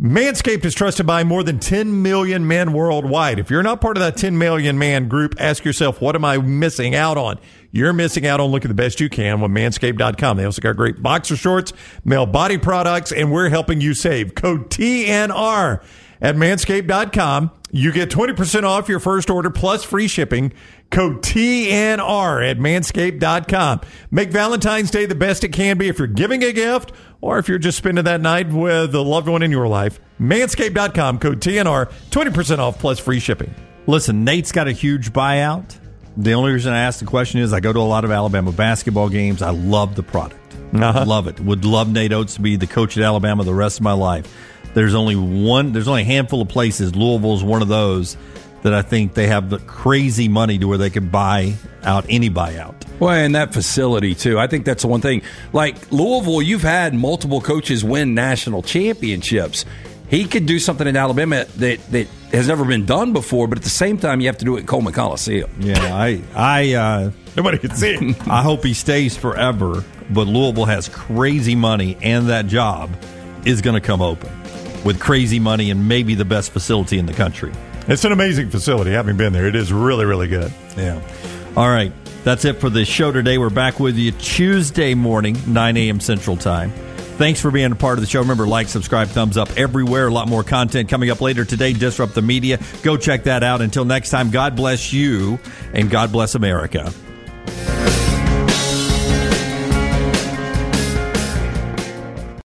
Manscaped is trusted by more than 10 million men worldwide. If you're not part of that 10 million man group, ask yourself, what am I missing out on? You're missing out on looking the best you can with manscaped.com. They also got great boxer shorts, male body products, and we're helping you save. Code TNR at manscaped.com. You get 20% off your first order plus free shipping. Code TNR at manscaped.com. Make Valentine's Day the best it can be if you're giving a gift or if you're just spending that night with a loved one in your life. Manscaped.com, code TNR, 20% off plus free shipping.
Listen, Nate's got a huge buyout. The only reason I ask the question is I go to a lot of Alabama basketball games. I love the product.
Uh-huh.
Love it. Would love Nate Oats to be the coach at Alabama the rest of my life. There's only one. There's only a handful of places. Louisville's one of those that I think they have the crazy money to where they could buy out any buyout.
Well, and that facility too. I think that's the one thing. Like Louisville, you've had multiple coaches win national championships. He could do something in Alabama that that has never been done before, but at the same time, you have to do it in Coleman Coliseum.
Yeah, I, I, uh,
nobody can see it.
I hope he stays forever. But Louisville has crazy money, and that job is going to come open with crazy money and maybe the best facility in the country.
It's an amazing facility. Having been there, it is really, really good.
Yeah. All right. That's it for the show today. We're back with you Tuesday morning, 9 a.m. Central Time. Thanks for being a part of the show. Remember, like, subscribe, thumbs up everywhere. A lot more content coming up later today. Disrupt the media. Go check that out. Until next time, God bless you and God bless America.